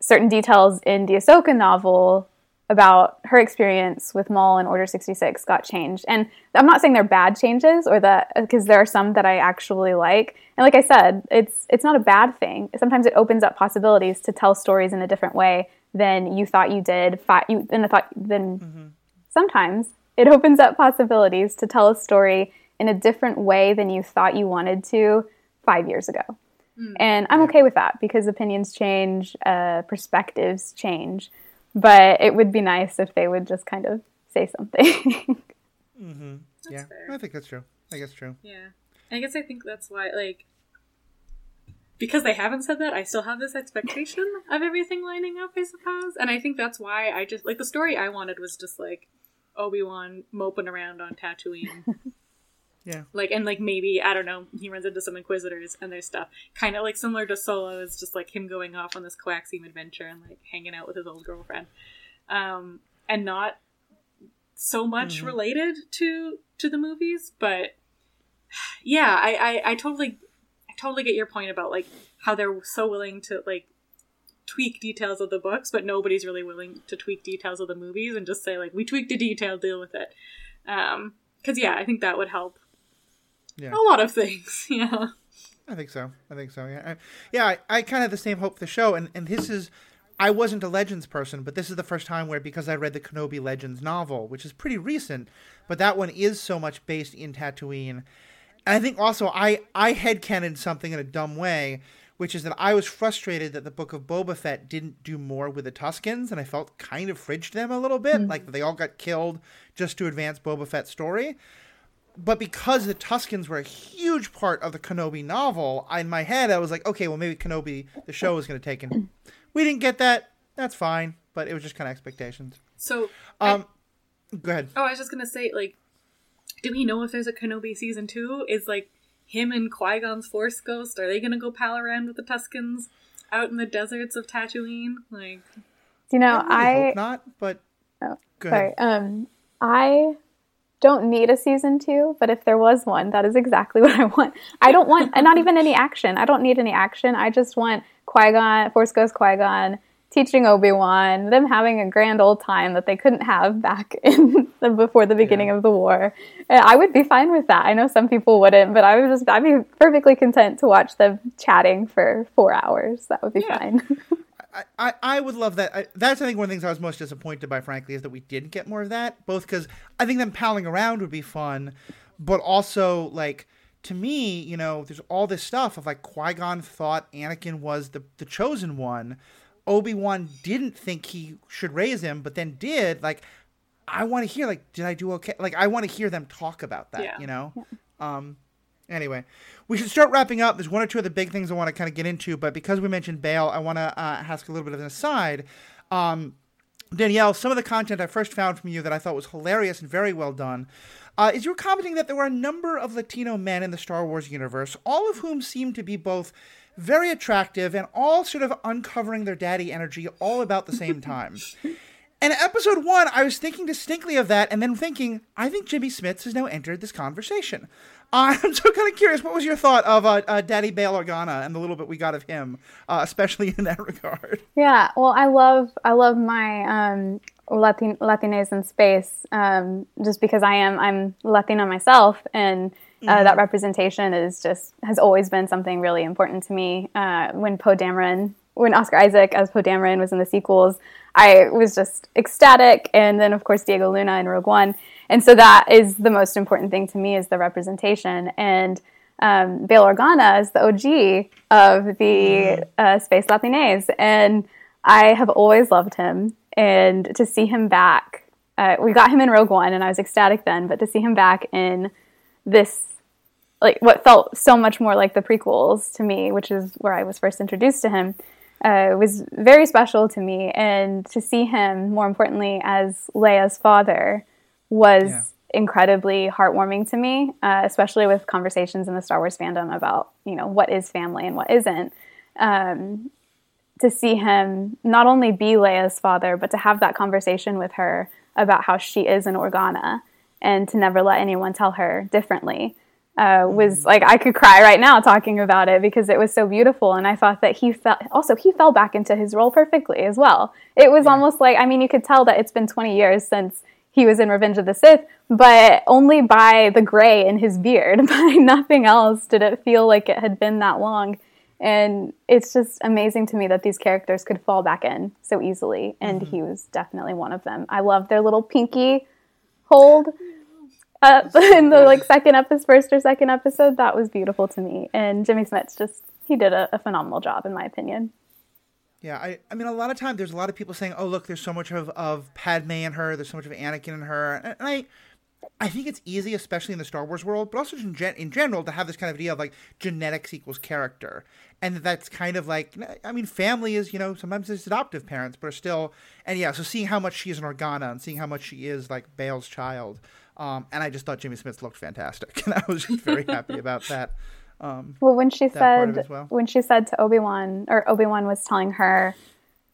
certain details in the Ahsoka novel about her experience with Maul and Order 66 got changed. And I'm not saying they're bad changes or that because there are some that I actually like. And like I said, it's it's not a bad thing. Sometimes it opens up possibilities to tell stories in a different way than you thought you did. Fi- you than thought than mm-hmm. sometimes it opens up possibilities to tell a story in a different way than you thought you wanted to five years ago. Mm. And I'm okay with that because opinions change, uh, perspectives change. But it would be nice if they would just kind of say something. mm-hmm. Yeah, fair. I think that's true. I guess true. Yeah, I guess I think that's why, like, because they haven't said that, I still have this expectation of everything lining up, I suppose. And I think that's why I just like the story I wanted was just like Obi Wan moping around on Tatooine. yeah. Like and like maybe I don't know he runs into some Inquisitors and there's stuff kind of like similar to Solo is just like him going off on this Coaxium adventure and like hanging out with his old girlfriend, um, and not so much mm-hmm. related to to the movies, but yeah, I, I I totally I totally get your point about like how they're so willing to like tweak details of the books, but nobody's really willing to tweak details of the movies and just say like we tweaked a detail, deal with it. Um, because yeah, I think that would help Yeah. a lot of things. Yeah. I think so. I think so. Yeah, I, yeah. I, I kind of have the same hope for the show, and and this is, I wasn't a Legends person, but this is the first time where because I read the Kenobi Legends novel, which is pretty recent, but that one is so much based in Tatooine, and I think also I I headcanoned something in a dumb way, which is that I was frustrated that the Book of Boba Fett didn't do more with the Tuskens, and I felt kind of fridged them a little bit, like they all got killed just to advance Boba Fett's story but because the Tuskens were a huge part of the Kenobi novel, in my head I was like, okay, well maybe Kenobi the show is going to take it. We didn't get that. That's fine, but it was just kind of expectations. So Um, go ahead. Oh, I was just gonna say, like, do we know if there's a Kenobi season two? Is like him and Qui Gon's Force Ghost? Are they gonna go pal around with the Tuskens out in the deserts of Tatooine? Like, You know, I, really I hope not, but Oh, go sorry. ahead. Um, I don't need a season two, but if there was one, that is exactly what I want. I don't want, and not even any action. I don't need any action. I just want Qui Gon, Force Ghost Qui Gon teaching Obi Wan, them having a grand old time that they couldn't have back in the, before the beginning Yeah. of the war. I would be fine with that. I know some people wouldn't, but I would just, I'd be perfectly content to watch them chatting for four hours. That would be Yeah. fine. I, I, I would love that. I, that's I think one of the things I was most disappointed by, frankly, is that we didn't get more of that. Both because I think them palling around would be fun, but also like to me, you know, there's all this stuff of like Qui Gon thought Anakin was the the chosen one. Obi Wan didn't think he should raise him, but then did. Like, I want to hear like, did I do okay? Like, I want to hear them talk about that. Yeah. You know. Um. Anyway, we should start wrapping up. There's one or two of the big things I want to kind of get into, but because we mentioned Bail, I want to uh, ask a little bit of an aside. Um, Danielle, some of the content I first found from you that I thought was hilarious and very well done uh, is you were commenting that there were a number of Latino men in the Star Wars universe, all of whom seemed to be both very attractive and all sort of uncovering their daddy energy all about the same time. And episode one, I was thinking distinctly of that, and then thinking, I think Jimmy Smits has now entered this conversation. Uh, I'm so kind of curious. What was your thought of uh, uh, Daddy Bail Organa and the little bit we got of him, uh, especially in that regard? Yeah, well, I love I love my um, Latin Latinas in space, um, just because I am I'm Latina myself, and uh, that representation is just has always been something really important to me. Uh, when Poe Dameron, when Oscar Isaac as Poe Dameron was in the sequels, I was just ecstatic, and then of course Diego Luna in Rogue One, and so that is the most important thing to me is the representation and um, Bail Organa is the OG of the uh, Space Latines, and I have always loved him. And to see him back, uh, we got him in Rogue One, and I was ecstatic then. But to see him back in this, like what felt so much more like the prequels to me, which is where I was first introduced to him, uh, was very special to me. And to see him, more importantly, as Leia's father, was Yeah. incredibly heartwarming to me, uh, especially with conversations in the Star Wars fandom about you know what is family and what isn't. Um, to see him not only be Leia's father, but to have that conversation with her about how she is an Organa and to never let anyone tell her differently uh, was like I could cry right now talking about it because it was so beautiful, and I thought that he felt also he fell back into his role perfectly as well. It was almost like I mean you could tell that it's been 20 years since he was in Revenge of the Sith, but only by the gray in his beard, by nothing else did it feel like it had been that long. And it's just amazing to me that these characters could fall back in so easily, and he was definitely one of them. I love their little pinky hold uh, in the like second episode, first or second episode. That was beautiful to me, and Jimmy Smits just he did a, a phenomenal job in my opinion. Yeah, I, I mean, a lot of times there's a lot of people saying, "Oh, look, there's so much of, of Padme in her. There's so much of Anakin in her," and I, I think it's easy, especially in the Star Wars world, but also in, gen- in general, to have this kind of idea of like genetics equals character, and that's kind of like, I mean, family is, you know, sometimes it's adoptive parents, but are still, and yeah, so seeing how much she is an Organa and seeing how much she is like Bail's child, um, and I just thought Jimmy Smits looked fantastic, and I was just very happy about that. Um, Well, when she part of it said well. when she said to Obi Wan, or Obi Wan was telling her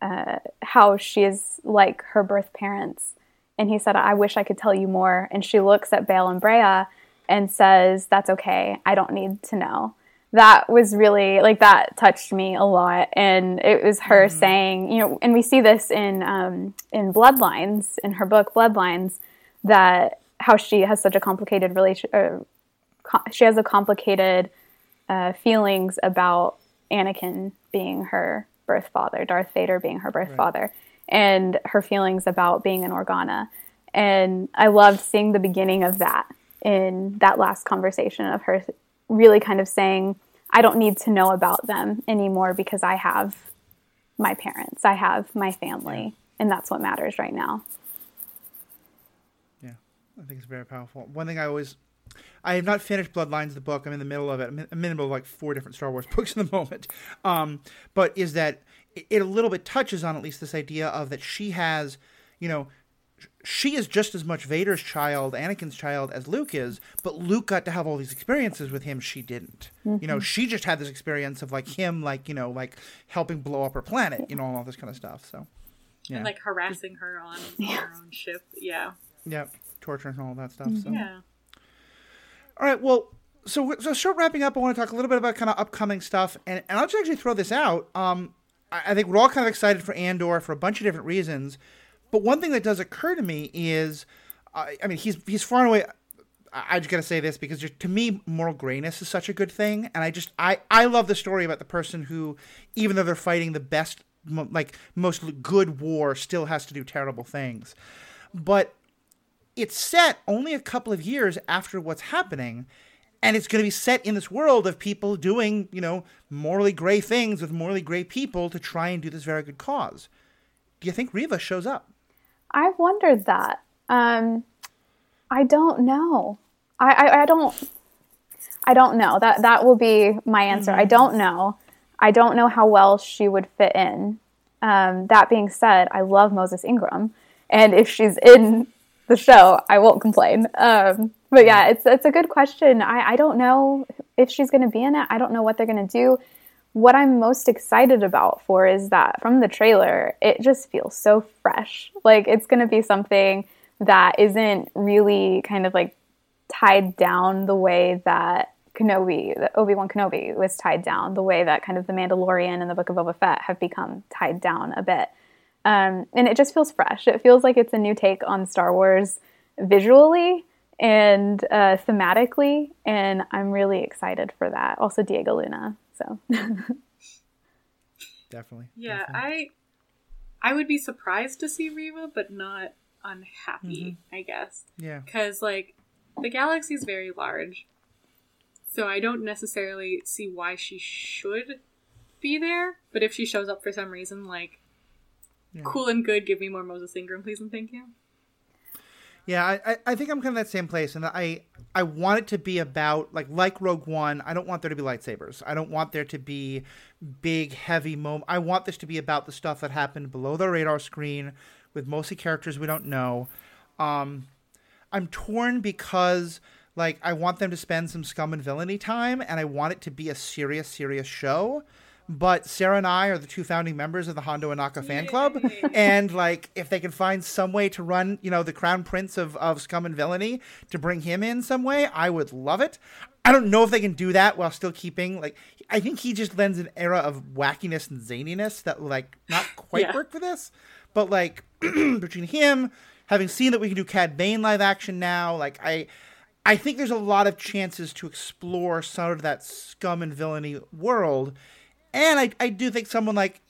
uh, how she is like her birth parents, and he said, "I wish I could tell you more." And she looks at Bail and Breha and says, "That's okay. I don't need to know." that was really like that touched me a lot and it was her mm-hmm. saying you know and we see this in um, in bloodlines in her book bloodlines that how she has such a complicated relation uh, she has a complicated uh, feelings about anakin being her birth father darth vader being her birth right. father and her feelings about being an organa and i loved seeing the beginning of that in that last conversation of her really kind of saying I don't need to know about them anymore because I have my parents, I have my family, and that's what matters right now. Yeah, I think it's very powerful. One thing I always I have not finished Bloodlines, the book. I'm in the middle of it. I'm in the middle of like four different Star Wars books in the moment. Um, but is that it, it a little bit touches on at least this idea of that she has, you know, she is just as much Vader's child, Anakin's child, as Luke is, but Luke got to have all these experiences with him. She didn't. Mm-hmm. You know, she just had this experience of like him, like you know, like helping blow up her planet, you know, and all this kind of stuff. So, yeah. and like harassing her on yeah. her own ship. Yeah. Yep. Torturing and all that stuff. So. Yeah. All right. Well, so so short wrapping up. I want to talk a little bit about kind of upcoming stuff, and and I'll just actually throw this out. Um, I, think we're all kind of excited for Andor for a bunch of different reasons. But one thing that does occur to me is, uh, I mean, he's he's far and away. I, just gotta say this because to me, moral grayness is such a good thing, and I just I I love the story about the person who, even though they're fighting the best, like most good war, still has to do terrible things. But it's set only a couple of years after what's happening, and it's going to be set in this world of people doing, you know, morally gray things with morally gray people to try and do this very good cause. Do you think Reva shows up? I've wondered that. Um, I don't know. I, I, I, don't. I don't know. That that will be my answer. Mm-hmm. I don't know. I don't know how well she would fit in. Um, that being said, I love Moses Ingram, and if she's in the show, I won't complain. Um, but yeah, it's it's a good question. I, I don't know if she's going to be in it. I don't know what they're going to do what I'm most excited about for is that from the trailer, it just feels so fresh. Like it's going to be something that isn't really kind of like tied down the way that Kenobi, that Obi Wan Kenobi was tied down, the way that kind of the Mandalorian and the Book of Boba Fett have become tied down a bit. Um, and it just feels fresh. It feels like it's a new take on Star Wars visually and uh, thematically, and I'm really excited for that. Also, Diego Luna. So definitely. Yeah, definitely. I I would be surprised to see Reva, but not unhappy. Mm-hmm. I guess. Yeah. Because like the galaxy is very large, so I don't necessarily see why she should be there. But if she shows up for some reason, like yeah. cool and good, give me more Moses Ingram, please and thank you. Yeah, I, I think I'm kind of that same place, and I I want it to be about like like Rogue One. I don't want there to be lightsabers. I don't want there to be big heavy moment. I want this to be about the stuff that happened below the radar screen with mostly characters we don't know. Um, I'm torn because like I want them to spend some scum and villainy time, and I want it to be a serious serious show but Sarah and I are the two founding members of the Hondo Ohnaka fan club, and like if they can find some way to run, you know, the Crown Prince of, of Scum and Villainy to bring him in some way, I would love it. I don't know if they can do that while still keeping like I think he just lends an era of wackiness and zaniness that like not quite yeah. work for this, but like between him having seen that we can do Cad Bane live action now, like I. I think there's a lot of chances to explore some of that scum and villainy world and I, I do think someone like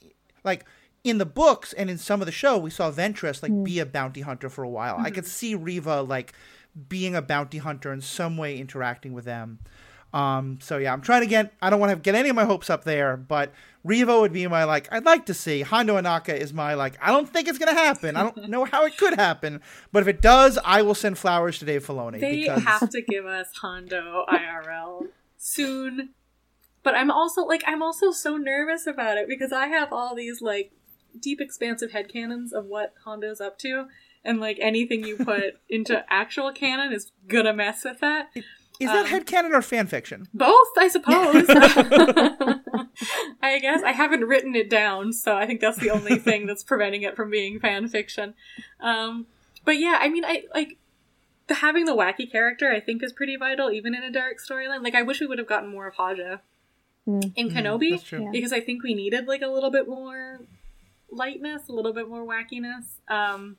like in the books and in some of the show we saw Ventress like mm. be a bounty hunter for a while. Mm-hmm. I could see Reva like being a bounty hunter in some way interacting with them. Um, so yeah, I'm trying to get. I don't want to get any of my hopes up there, but Reva would be my like. I'd like to see Hondo Ohnaka is my like. I don't think it's gonna happen. I don't know how it could happen, but if it does, I will send flowers to Dave Filoni. They because... have to give us Hondo IRL soon but I'm also like I'm also so nervous about it because I have all these like deep expansive head headcanons of what Hondo's up to and like anything you put into actual canon is gonna mess with that. Is that um, headcanon or fan fiction? Both, I suppose. I guess I haven't written it down, so I think that's the only thing that's preventing it from being fan fiction. Um, but yeah, I mean, I like the having the wacky character. I think is pretty vital, even in a dark storyline. Like, I wish we would have gotten more of Haja in Kenobi that's true. Yeah. because I think we needed like a little bit more lightness, a little bit more wackiness. Um,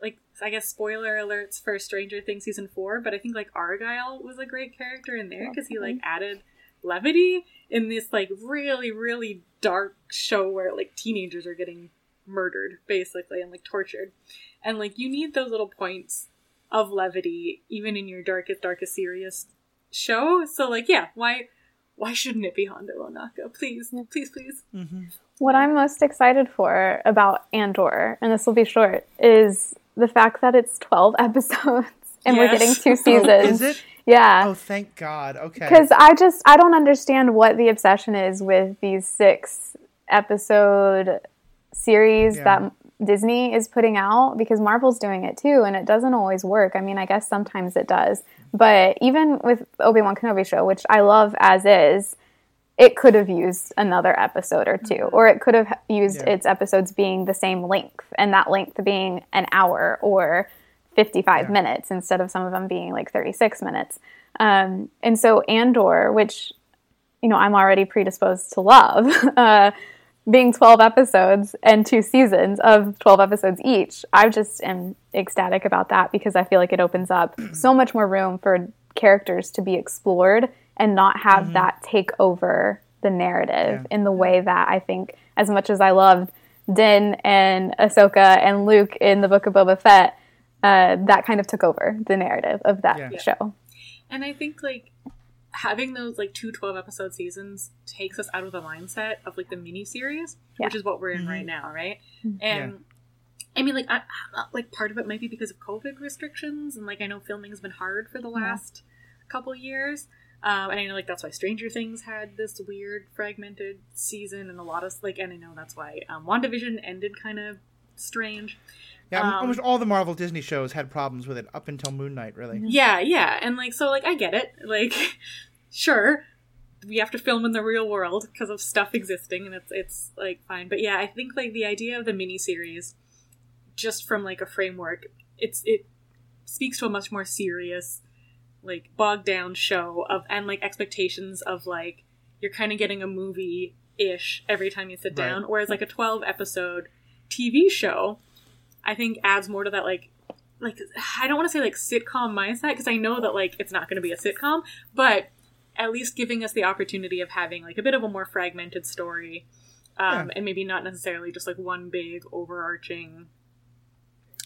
like I guess spoiler alerts for Stranger Things season four, but I think like Argyle was a great character in there because he like added levity in this like really really dark show where like teenagers are getting murdered basically and like tortured, and like you need those little points of levity even in your darkest darkest serious show. So like yeah, why why shouldn't it be Hondo Ohnaka? Please, please, please. What I'm most excited for about Andor, and this will be short, is the fact that it's 12 episodes and we're getting two seasons. Oh, is it? Oh, yeah. Oh, thank God. Okay. Because I just I don't understand what the obsession is with these six episode series Yeah. that Disney is putting out because Marvel's doing it too, and it doesn't always work. I mean, I guess sometimes it does, but even with Obi Wan Kenobi show, which I love as is, it could have used another episode or 2 or it could have used Yeah. its episodes being the same length, and that length being an hour or 55 Yeah. minutes instead of some of them being like 36 minutes. Um, and so Andor, which you know I'm already predisposed to love, uh, being 12 episodes and two seasons of 12 episodes each, I just am ecstatic about that because I feel like it opens up so much more room for characters to be explored and not have that take over the narrative Yeah. in the way that I think, as much as I loved Din and Ahsoka and Luke in the Book of Boba Fett, uh, that kind of took over the narrative of that Yeah. show. And I think like having those like two 12 episode seasons takes us out of the mindset of like the mini series, Yeah. which is what we're in right now, right? And Yeah. I mean, like, I, I- like part of it might be because of COVID restrictions, and like I know filming has been hard for the last couple years. Um, and I know like that's why Stranger Things had this weird fragmented season, and a lot of like, and I know that's why um, WandaVision ended kind of strange. Yeah, um, almost all the Marvel Disney shows had problems with it up until Moon Knight, really. Yeah, yeah, and like so, like I get it. Like, sure, we have to film in the real world because of stuff existing, and it's it's like fine. But yeah, I think like the idea of the miniseries, just from like a framework, it's it speaks to a much more serious, like bogged down show of and like expectations of like you're kind of getting a movie ish every time you sit Right. down, whereas like a twelve episode TV show, I think adds more to that like like I don't want to say like sitcom mindset because I know that like it's not going to be a sitcom, but at least giving us the opportunity of having like a bit of a more fragmented story, um, Yeah. and maybe not necessarily just like one big overarching.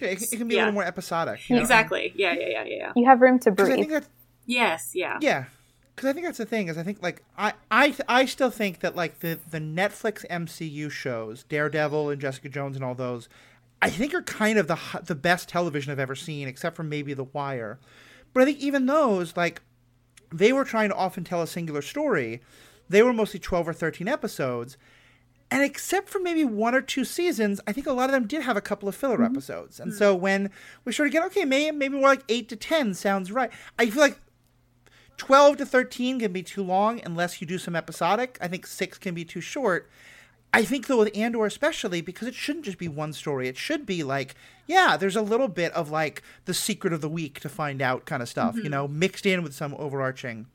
Yeah, it, it can be a little more episodic. you know? Exactly. Yeah. Yeah. Yeah. Yeah. Yeah. You have room to 'Cause I breathe. think that's Yes. Yeah. yeah, because I think that's the thing is I think like I I I still think that like the the Netflix MCU shows, Daredevil and Jessica Jones and all those, I think are kind of the the best television I've ever seen, except for maybe The Wire. But I think even those like they were trying to often tell a singular story. They were mostly twelve or thirteen episodes. And except for maybe one or two seasons, I think a lot of them did have a couple of filler mm-hmm. episodes. And mm. so when we sort of get, okay, maybe, maybe more like 8 to 10 sounds right. I feel like 12 to 13 can be too long unless you do some episodic. I think 6 can be too short. I think, though, with Andor especially, because it shouldn't just be one story. It should be like, yeah, there's a little bit of like the secret of the week to find out kind of stuff, you know, mixed in with some overarching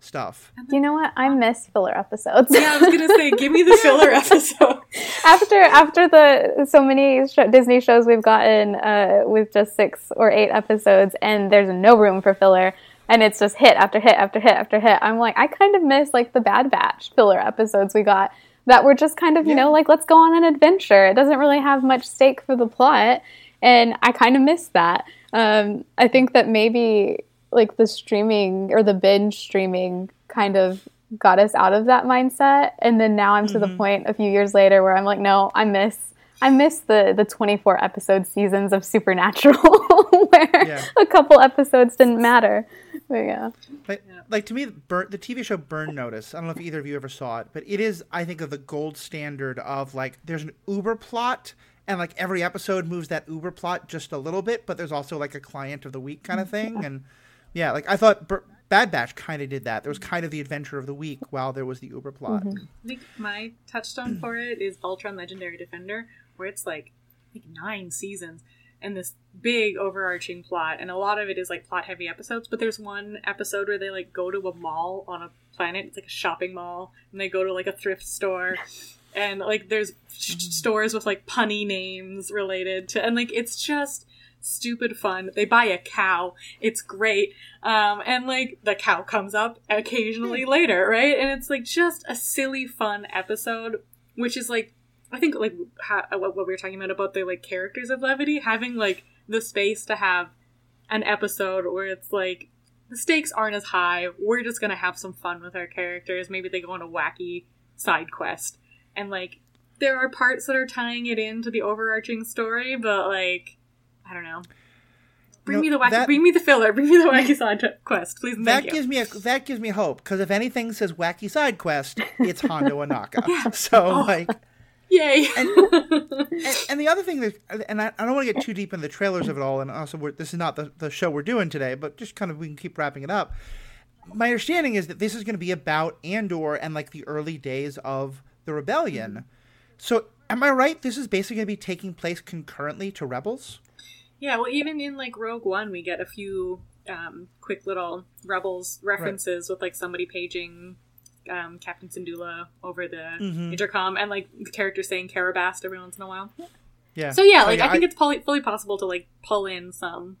stuff. Do You know what? I miss filler episodes. Yeah, I was gonna say, give me the filler episode. after after the so many sh- Disney shows we've gotten uh, with just six or eight episodes, and there's no room for filler, and it's just hit after hit after hit after hit. I'm like, I kind of miss like the Bad Batch filler episodes we got that were just kind of you Yeah. know like let's go on an adventure. It doesn't really have much stake for the plot, and I kind of miss that. Um, I think that maybe like the streaming or the binge streaming kind of got us out of that mindset and then now i'm to the point a few years later where i'm like no i miss i miss the the 24 episode seasons of supernatural where Yeah. a couple episodes didn't matter but yeah Like, like to me, Burn, the TV show Burn Notice. I don't know if either of you ever saw it, but it is, I think, of the gold standard of like there's an Uber plot, and like every episode moves that Uber plot just a little bit, but there's also like a client of the week kind of thing, and yeah, like I thought Bur- Bad Batch kind of did that. There was kind of the adventure of the week while there was the Uber plot. Mm-hmm. I think my touchstone for it is Voltron Legendary Defender, where it's like think nine seasons. And this big overarching plot and a lot of it is like plot heavy episodes but there's one episode where they like go to a mall on a planet it's like a shopping mall and they go to like a thrift store and like there's sh- stores with like punny names related to and like it's just stupid fun. They buy a cow. It's great. Um and like the cow comes up occasionally later right? And it's like just a silly fun episode which is like i think like ha- uh, what what we were talking about about the like characters of levity having like the space to have an episode where it's like the stakes aren't as high we're just gonna have some fun with our characters maybe they go on a wacky side quest and like there are parts that are tying it into the overarching story but like i don't know bring No, me the wacky that- bring me the filler bring me the wacky side quest please and That thank you gives me a that gives me hope because if anything says wacky side quest, it's Hondo Ohnaka. So Oh. like, yay and, and the other thing that, and I, I don't want to get too deep in the trailers of it all, and also we're, this is not the, the show we're doing today, but just kind of we can keep wrapping it up. My understanding is that this is going to be about Andor and like the early days of the rebellion. So am I right? This is basically going to be taking place concurrently to Rebels. Yeah, well, even in like Rogue One, we get a few um, quick little Rebels references with like somebody paging um, Captain Syndulla over the Mm-hmm. intercom, and like the character saying Karabast every once in a while. Yeah. So yeah, like I think I- it's fully, fully possible to like pull in some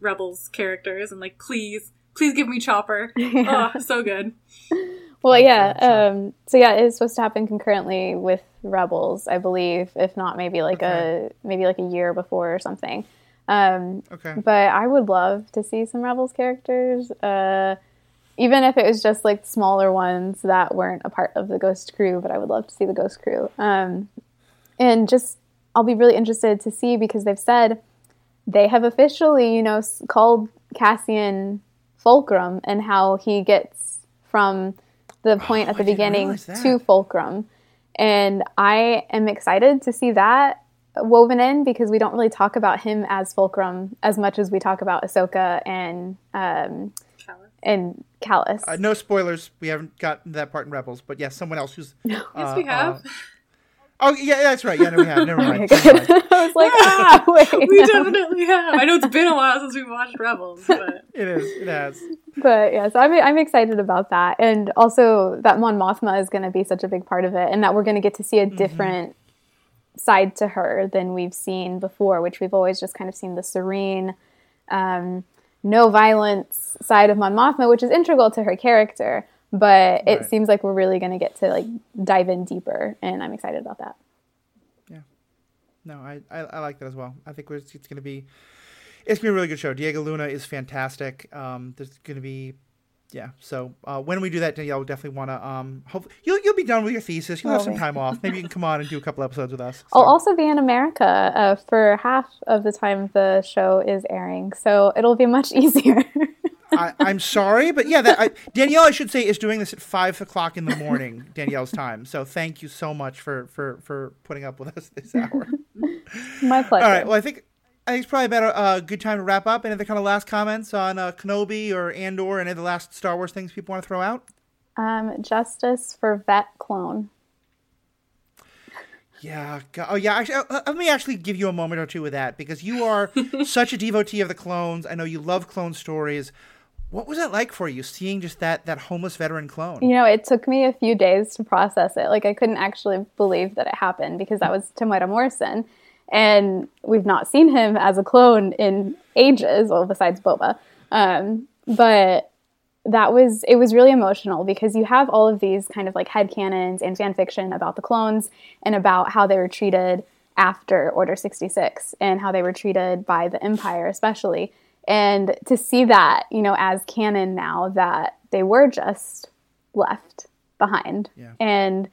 Rebels characters and like please, please give me Chopper. Oh, so good. Well, yeah. Um, so yeah, it is supposed to happen concurrently with Rebels, I believe. If not, maybe like a maybe like a year before or something. Um, okay. but I would love to see some Rebels characters, uh, even if it was just like smaller ones that weren't a part of the Ghost crew. But I would love to see the Ghost crew. Um, and just I'll be really interested to see because they've said they have officially, you know, called Cassian Fulcrum and how he gets from the point at the didn't beginning to Fulcrum. And I am excited to see that woven in because we don't really talk about him as Fulcrum as much as we talk about Ahsoka and um, and Kallus. Uh, no spoilers. We haven't gotten that part in Rebels, but yes, someone else who's. Yes, uh, we have. uh, oh yeah, that's right. Yeah, no, we have. Never mind. good. Never mind. I was like, ah, wait. we no. definitely have. I know it's been a while since we watched Rebels, but It is. It has. But yeah, so I'm I'm excited about that, and also that Mon Mothma is going to be such a big part of it, and that we're going to get to see a different side to her than we've seen before, which we've always just kind of seen the serene, um, no violence side of Mon Mothma, which is integral to her character. But it Right. seems like we're really going to get to like dive in deeper, and I'm excited about that. Yeah, no, I, I, I like that as well. I think it's, it's going to be it's going to be a really good show. Diego Luna is fantastic. Um, there's going to be yeah. So uh, when we do that, Danielle will definitely want to um hope you'll you'll be done with your thesis. You'll have some time off. Maybe you can come on and do a couple episodes with us. I'll also be in America uh, for half of the time the show is airing, so it'll be much easier. I, I'm sorry, but yeah, that I, Danielle, I should say, is doing this at five o'clock in the morning, Danielle's time. So thank you so much for for for putting up with us this hour. My pleasure. All right. Well, I think I think it's probably about a uh, good time to wrap up. Any other kind of last comments on uh, Kenobi or Andor? Any of the last Star Wars things people want to throw out? Um, justice for vet clone. Yeah. Oh, yeah. Actually, uh, let me actually give you a moment or two with that because you are such a devotee of the clones. I know you love clone stories. What was that like for you, seeing just that that homeless veteran clone? You know, it took me a few days to process it. Like I couldn't actually believe that it happened because that was Temuera Morrison, and we've not seen him as a clone in ages. Well, besides Boba, um, but that was it was really emotional because you have all of these kind of like headcanons and fan fiction about the clones and about how they were treated after Order 66 and how they were treated by the Empire especially. And to see that, you know, as canon now that they were just left behind. Yeah. And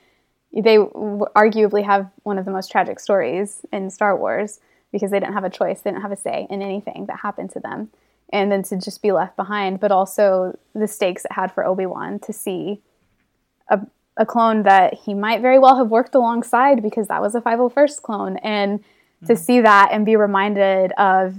they w- arguably have one of the most tragic stories in Star Wars because they didn't have a choice, they didn't have a say in anything that happened to them. And then to just be left behind, but also the stakes it had for Obi Wan to see a, a clone that he might very well have worked alongside because that was a 501st clone. And to mm-hmm. see that and be reminded of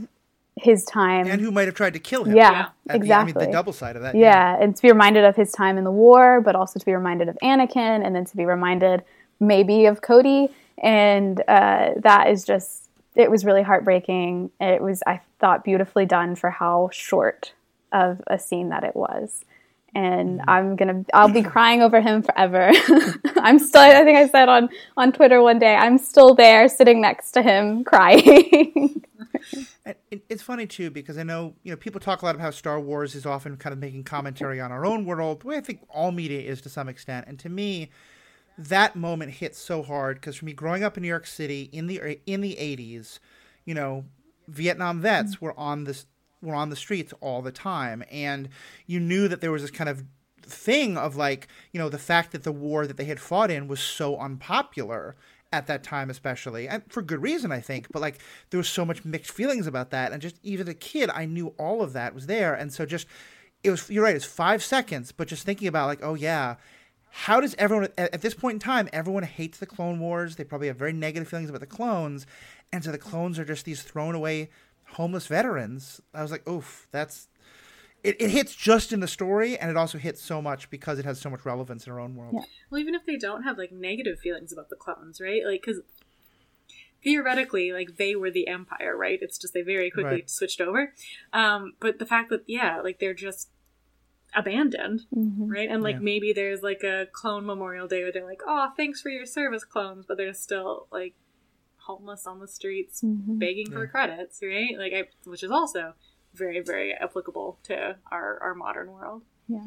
his time. And who might have tried to kill him? yeah, Yeah. At the- exactly. I mean, the double side of that. Yeah, and to be reminded of his time in the war, but also to be reminded of Anakin, and then to be reminded maybe of Cody, and uh, that is just it was really heartbreaking. It was, I thought, beautifully done for how short of a scene that it was. And Mm-hmm. I'm gonna, I'll be crying over him forever. I'm still, I think I said on on Twitter one day, I'm still there, sitting next to him, crying. And it, it's funny too because I know you know people talk a lot about how Star Wars is often kind of making commentary on our own world, the way I think all media is to some extent. And to me, that moment hits so hard because for me, growing up in New York City in the in the '80s, you know, Vietnam vets mm. were on this were on the streets all the time, and you knew that there was this kind of thing of like you know the fact that the war that they had fought in was so unpopular at that time especially and for good reason i think but like there was so much mixed feelings about that and just even as a kid i knew all of that was there and so just it was you're right it's five seconds but just thinking about like oh yeah how does everyone at, this point in time everyone hates the clone wars they probably have very negative feelings about the clones and so the clones are just these thrown away homeless veterans i was like oof that's it, it hits just in the story and it also hits so much because it has so much relevance in our own world Yeah. Well, even if they don't have like negative feelings about the clones, right? Like, because theoretically, like they were the Empire, right? It's just they very quickly Right. switched over. Um, but the fact that yeah, like they're just abandoned, Mhm. right? And like Yeah. maybe there's like a clone memorial day where they're like, "Oh, thanks for your service, clones," but they're still like homeless on the streets, Mhm. begging for credits, right? Like, I, which is also very, very applicable to our our modern world. Yeah,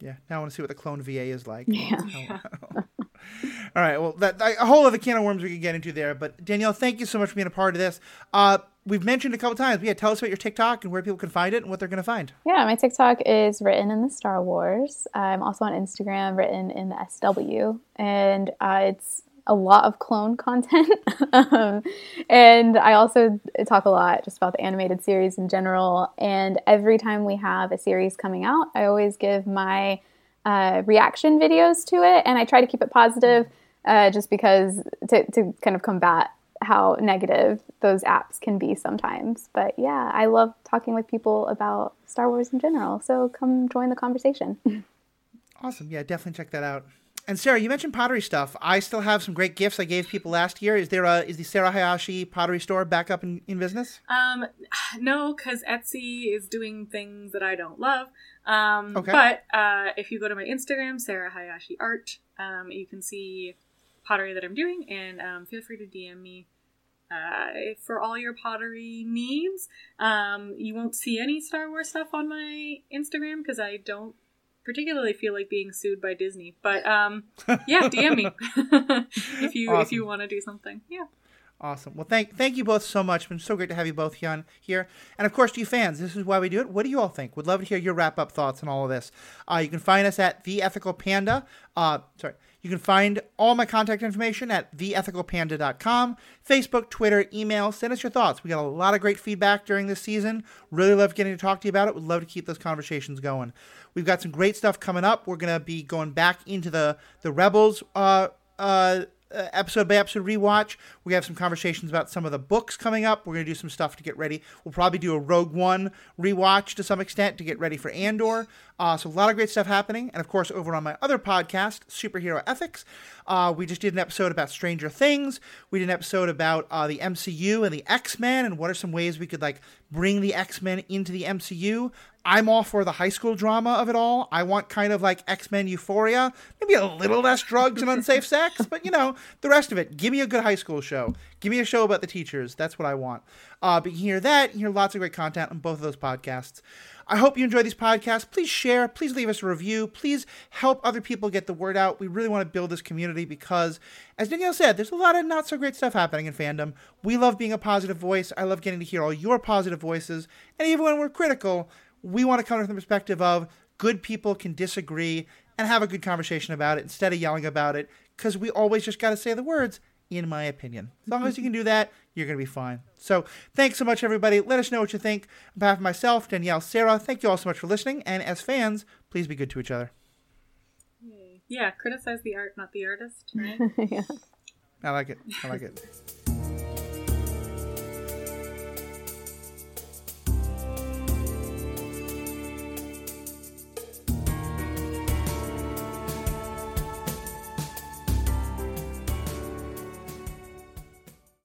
Yeah. now I want to see what the clone VA is like. Yeah. All right, well, that a whole other can of worms we could get into there. But Danielle, thank you so much for being a part of this. Uh, we've mentioned a couple times. Yeah, tell us about your TikTok and where people can find it and what they're going to find. Yeah, my TikTok is written in the Star Wars. I'm also on Instagram, written in the SW, and uh, it's a lot of clone content. um, and I also talk a lot just about the animated series in general. And every time we have a series coming out, I always give my uh, reaction videos to it, and I try to keep it positive, uh, just because to to kind of combat how negative those apps can be sometimes. But yeah, I love talking with people about Star Wars in general. So come join the conversation. Awesome. Yeah, definitely check that out. And Sarah, you mentioned pottery stuff. I still have some great gifts I gave people last year. Is there a is the Sarah Hayashi pottery store back up in, in business? Um, no, because Etsy is doing things that I don't love. Um, Okay. But uh, if you go to my Instagram, Sarah Hayashi Art, um, you can see pottery that I'm doing, and um, feel free to DM me uh, for all your pottery needs. Um, you won't see any Star Wars stuff on my Instagram because I don't particularly feel like being sued by Disney. But um, yeah, DM me if you if you want to do something. Yeah. Awesome. Well, thank thank you both so much. It's been so great to have you both here. here. And of course, to you fans, this is why we do it. What do you all think? Would love to hear your wrap up thoughts on all of this. Uh, you can find us at the Ethical Panda. Uh, sorry. You can find all my contact information at theethicalpanda.com, Facebook, Twitter, email. Send us your thoughts. We got a lot of great feedback during this season. Really love getting to talk to you about it. Would love to keep those conversations going. We've got some great stuff coming up. We're going to be going back into the the Rebels uh, uh, episode by episode rewatch. We have some conversations about some of the books coming up. We're going to do some stuff to get ready. We'll probably do a Rogue One rewatch to some extent to get ready for Andor. Uh, so a lot of great stuff happening. And of course, over on my other podcast, Superhero Ethics, uh, we just did an episode about Stranger Things. We did an episode about uh, the MCU and the X Men and what are some ways we could like bring the X Men into the MCU. I'm all for the high school drama of it all. I want kind of like X Men Euphoria, maybe a little less drugs and unsafe sex, but you know, the rest of it. Give me a good high school show. Give me a show about the teachers. That's what I want. Uh, but you can hear that, you hear lots of great content on both of those podcasts. I hope you enjoy these podcasts. Please share. Please leave us a review. Please help other people get the word out. We really want to build this community because, as Danielle said, there's a lot of not so great stuff happening in fandom. We love being a positive voice. I love getting to hear all your positive voices. And even when we're critical, we want to come from the perspective of good people can disagree and have a good conversation about it instead of yelling about it because we always just got to say the words in my opinion. As long as you mm-hmm. can do that, you're going to be fine. So, thanks so much, everybody. Let us know what you think. On behalf of myself, Danielle, Sarah, thank you all so much for listening. And as fans, please be good to each other. Yeah, criticize the art, not the artist, right? yeah. I like it. I like it.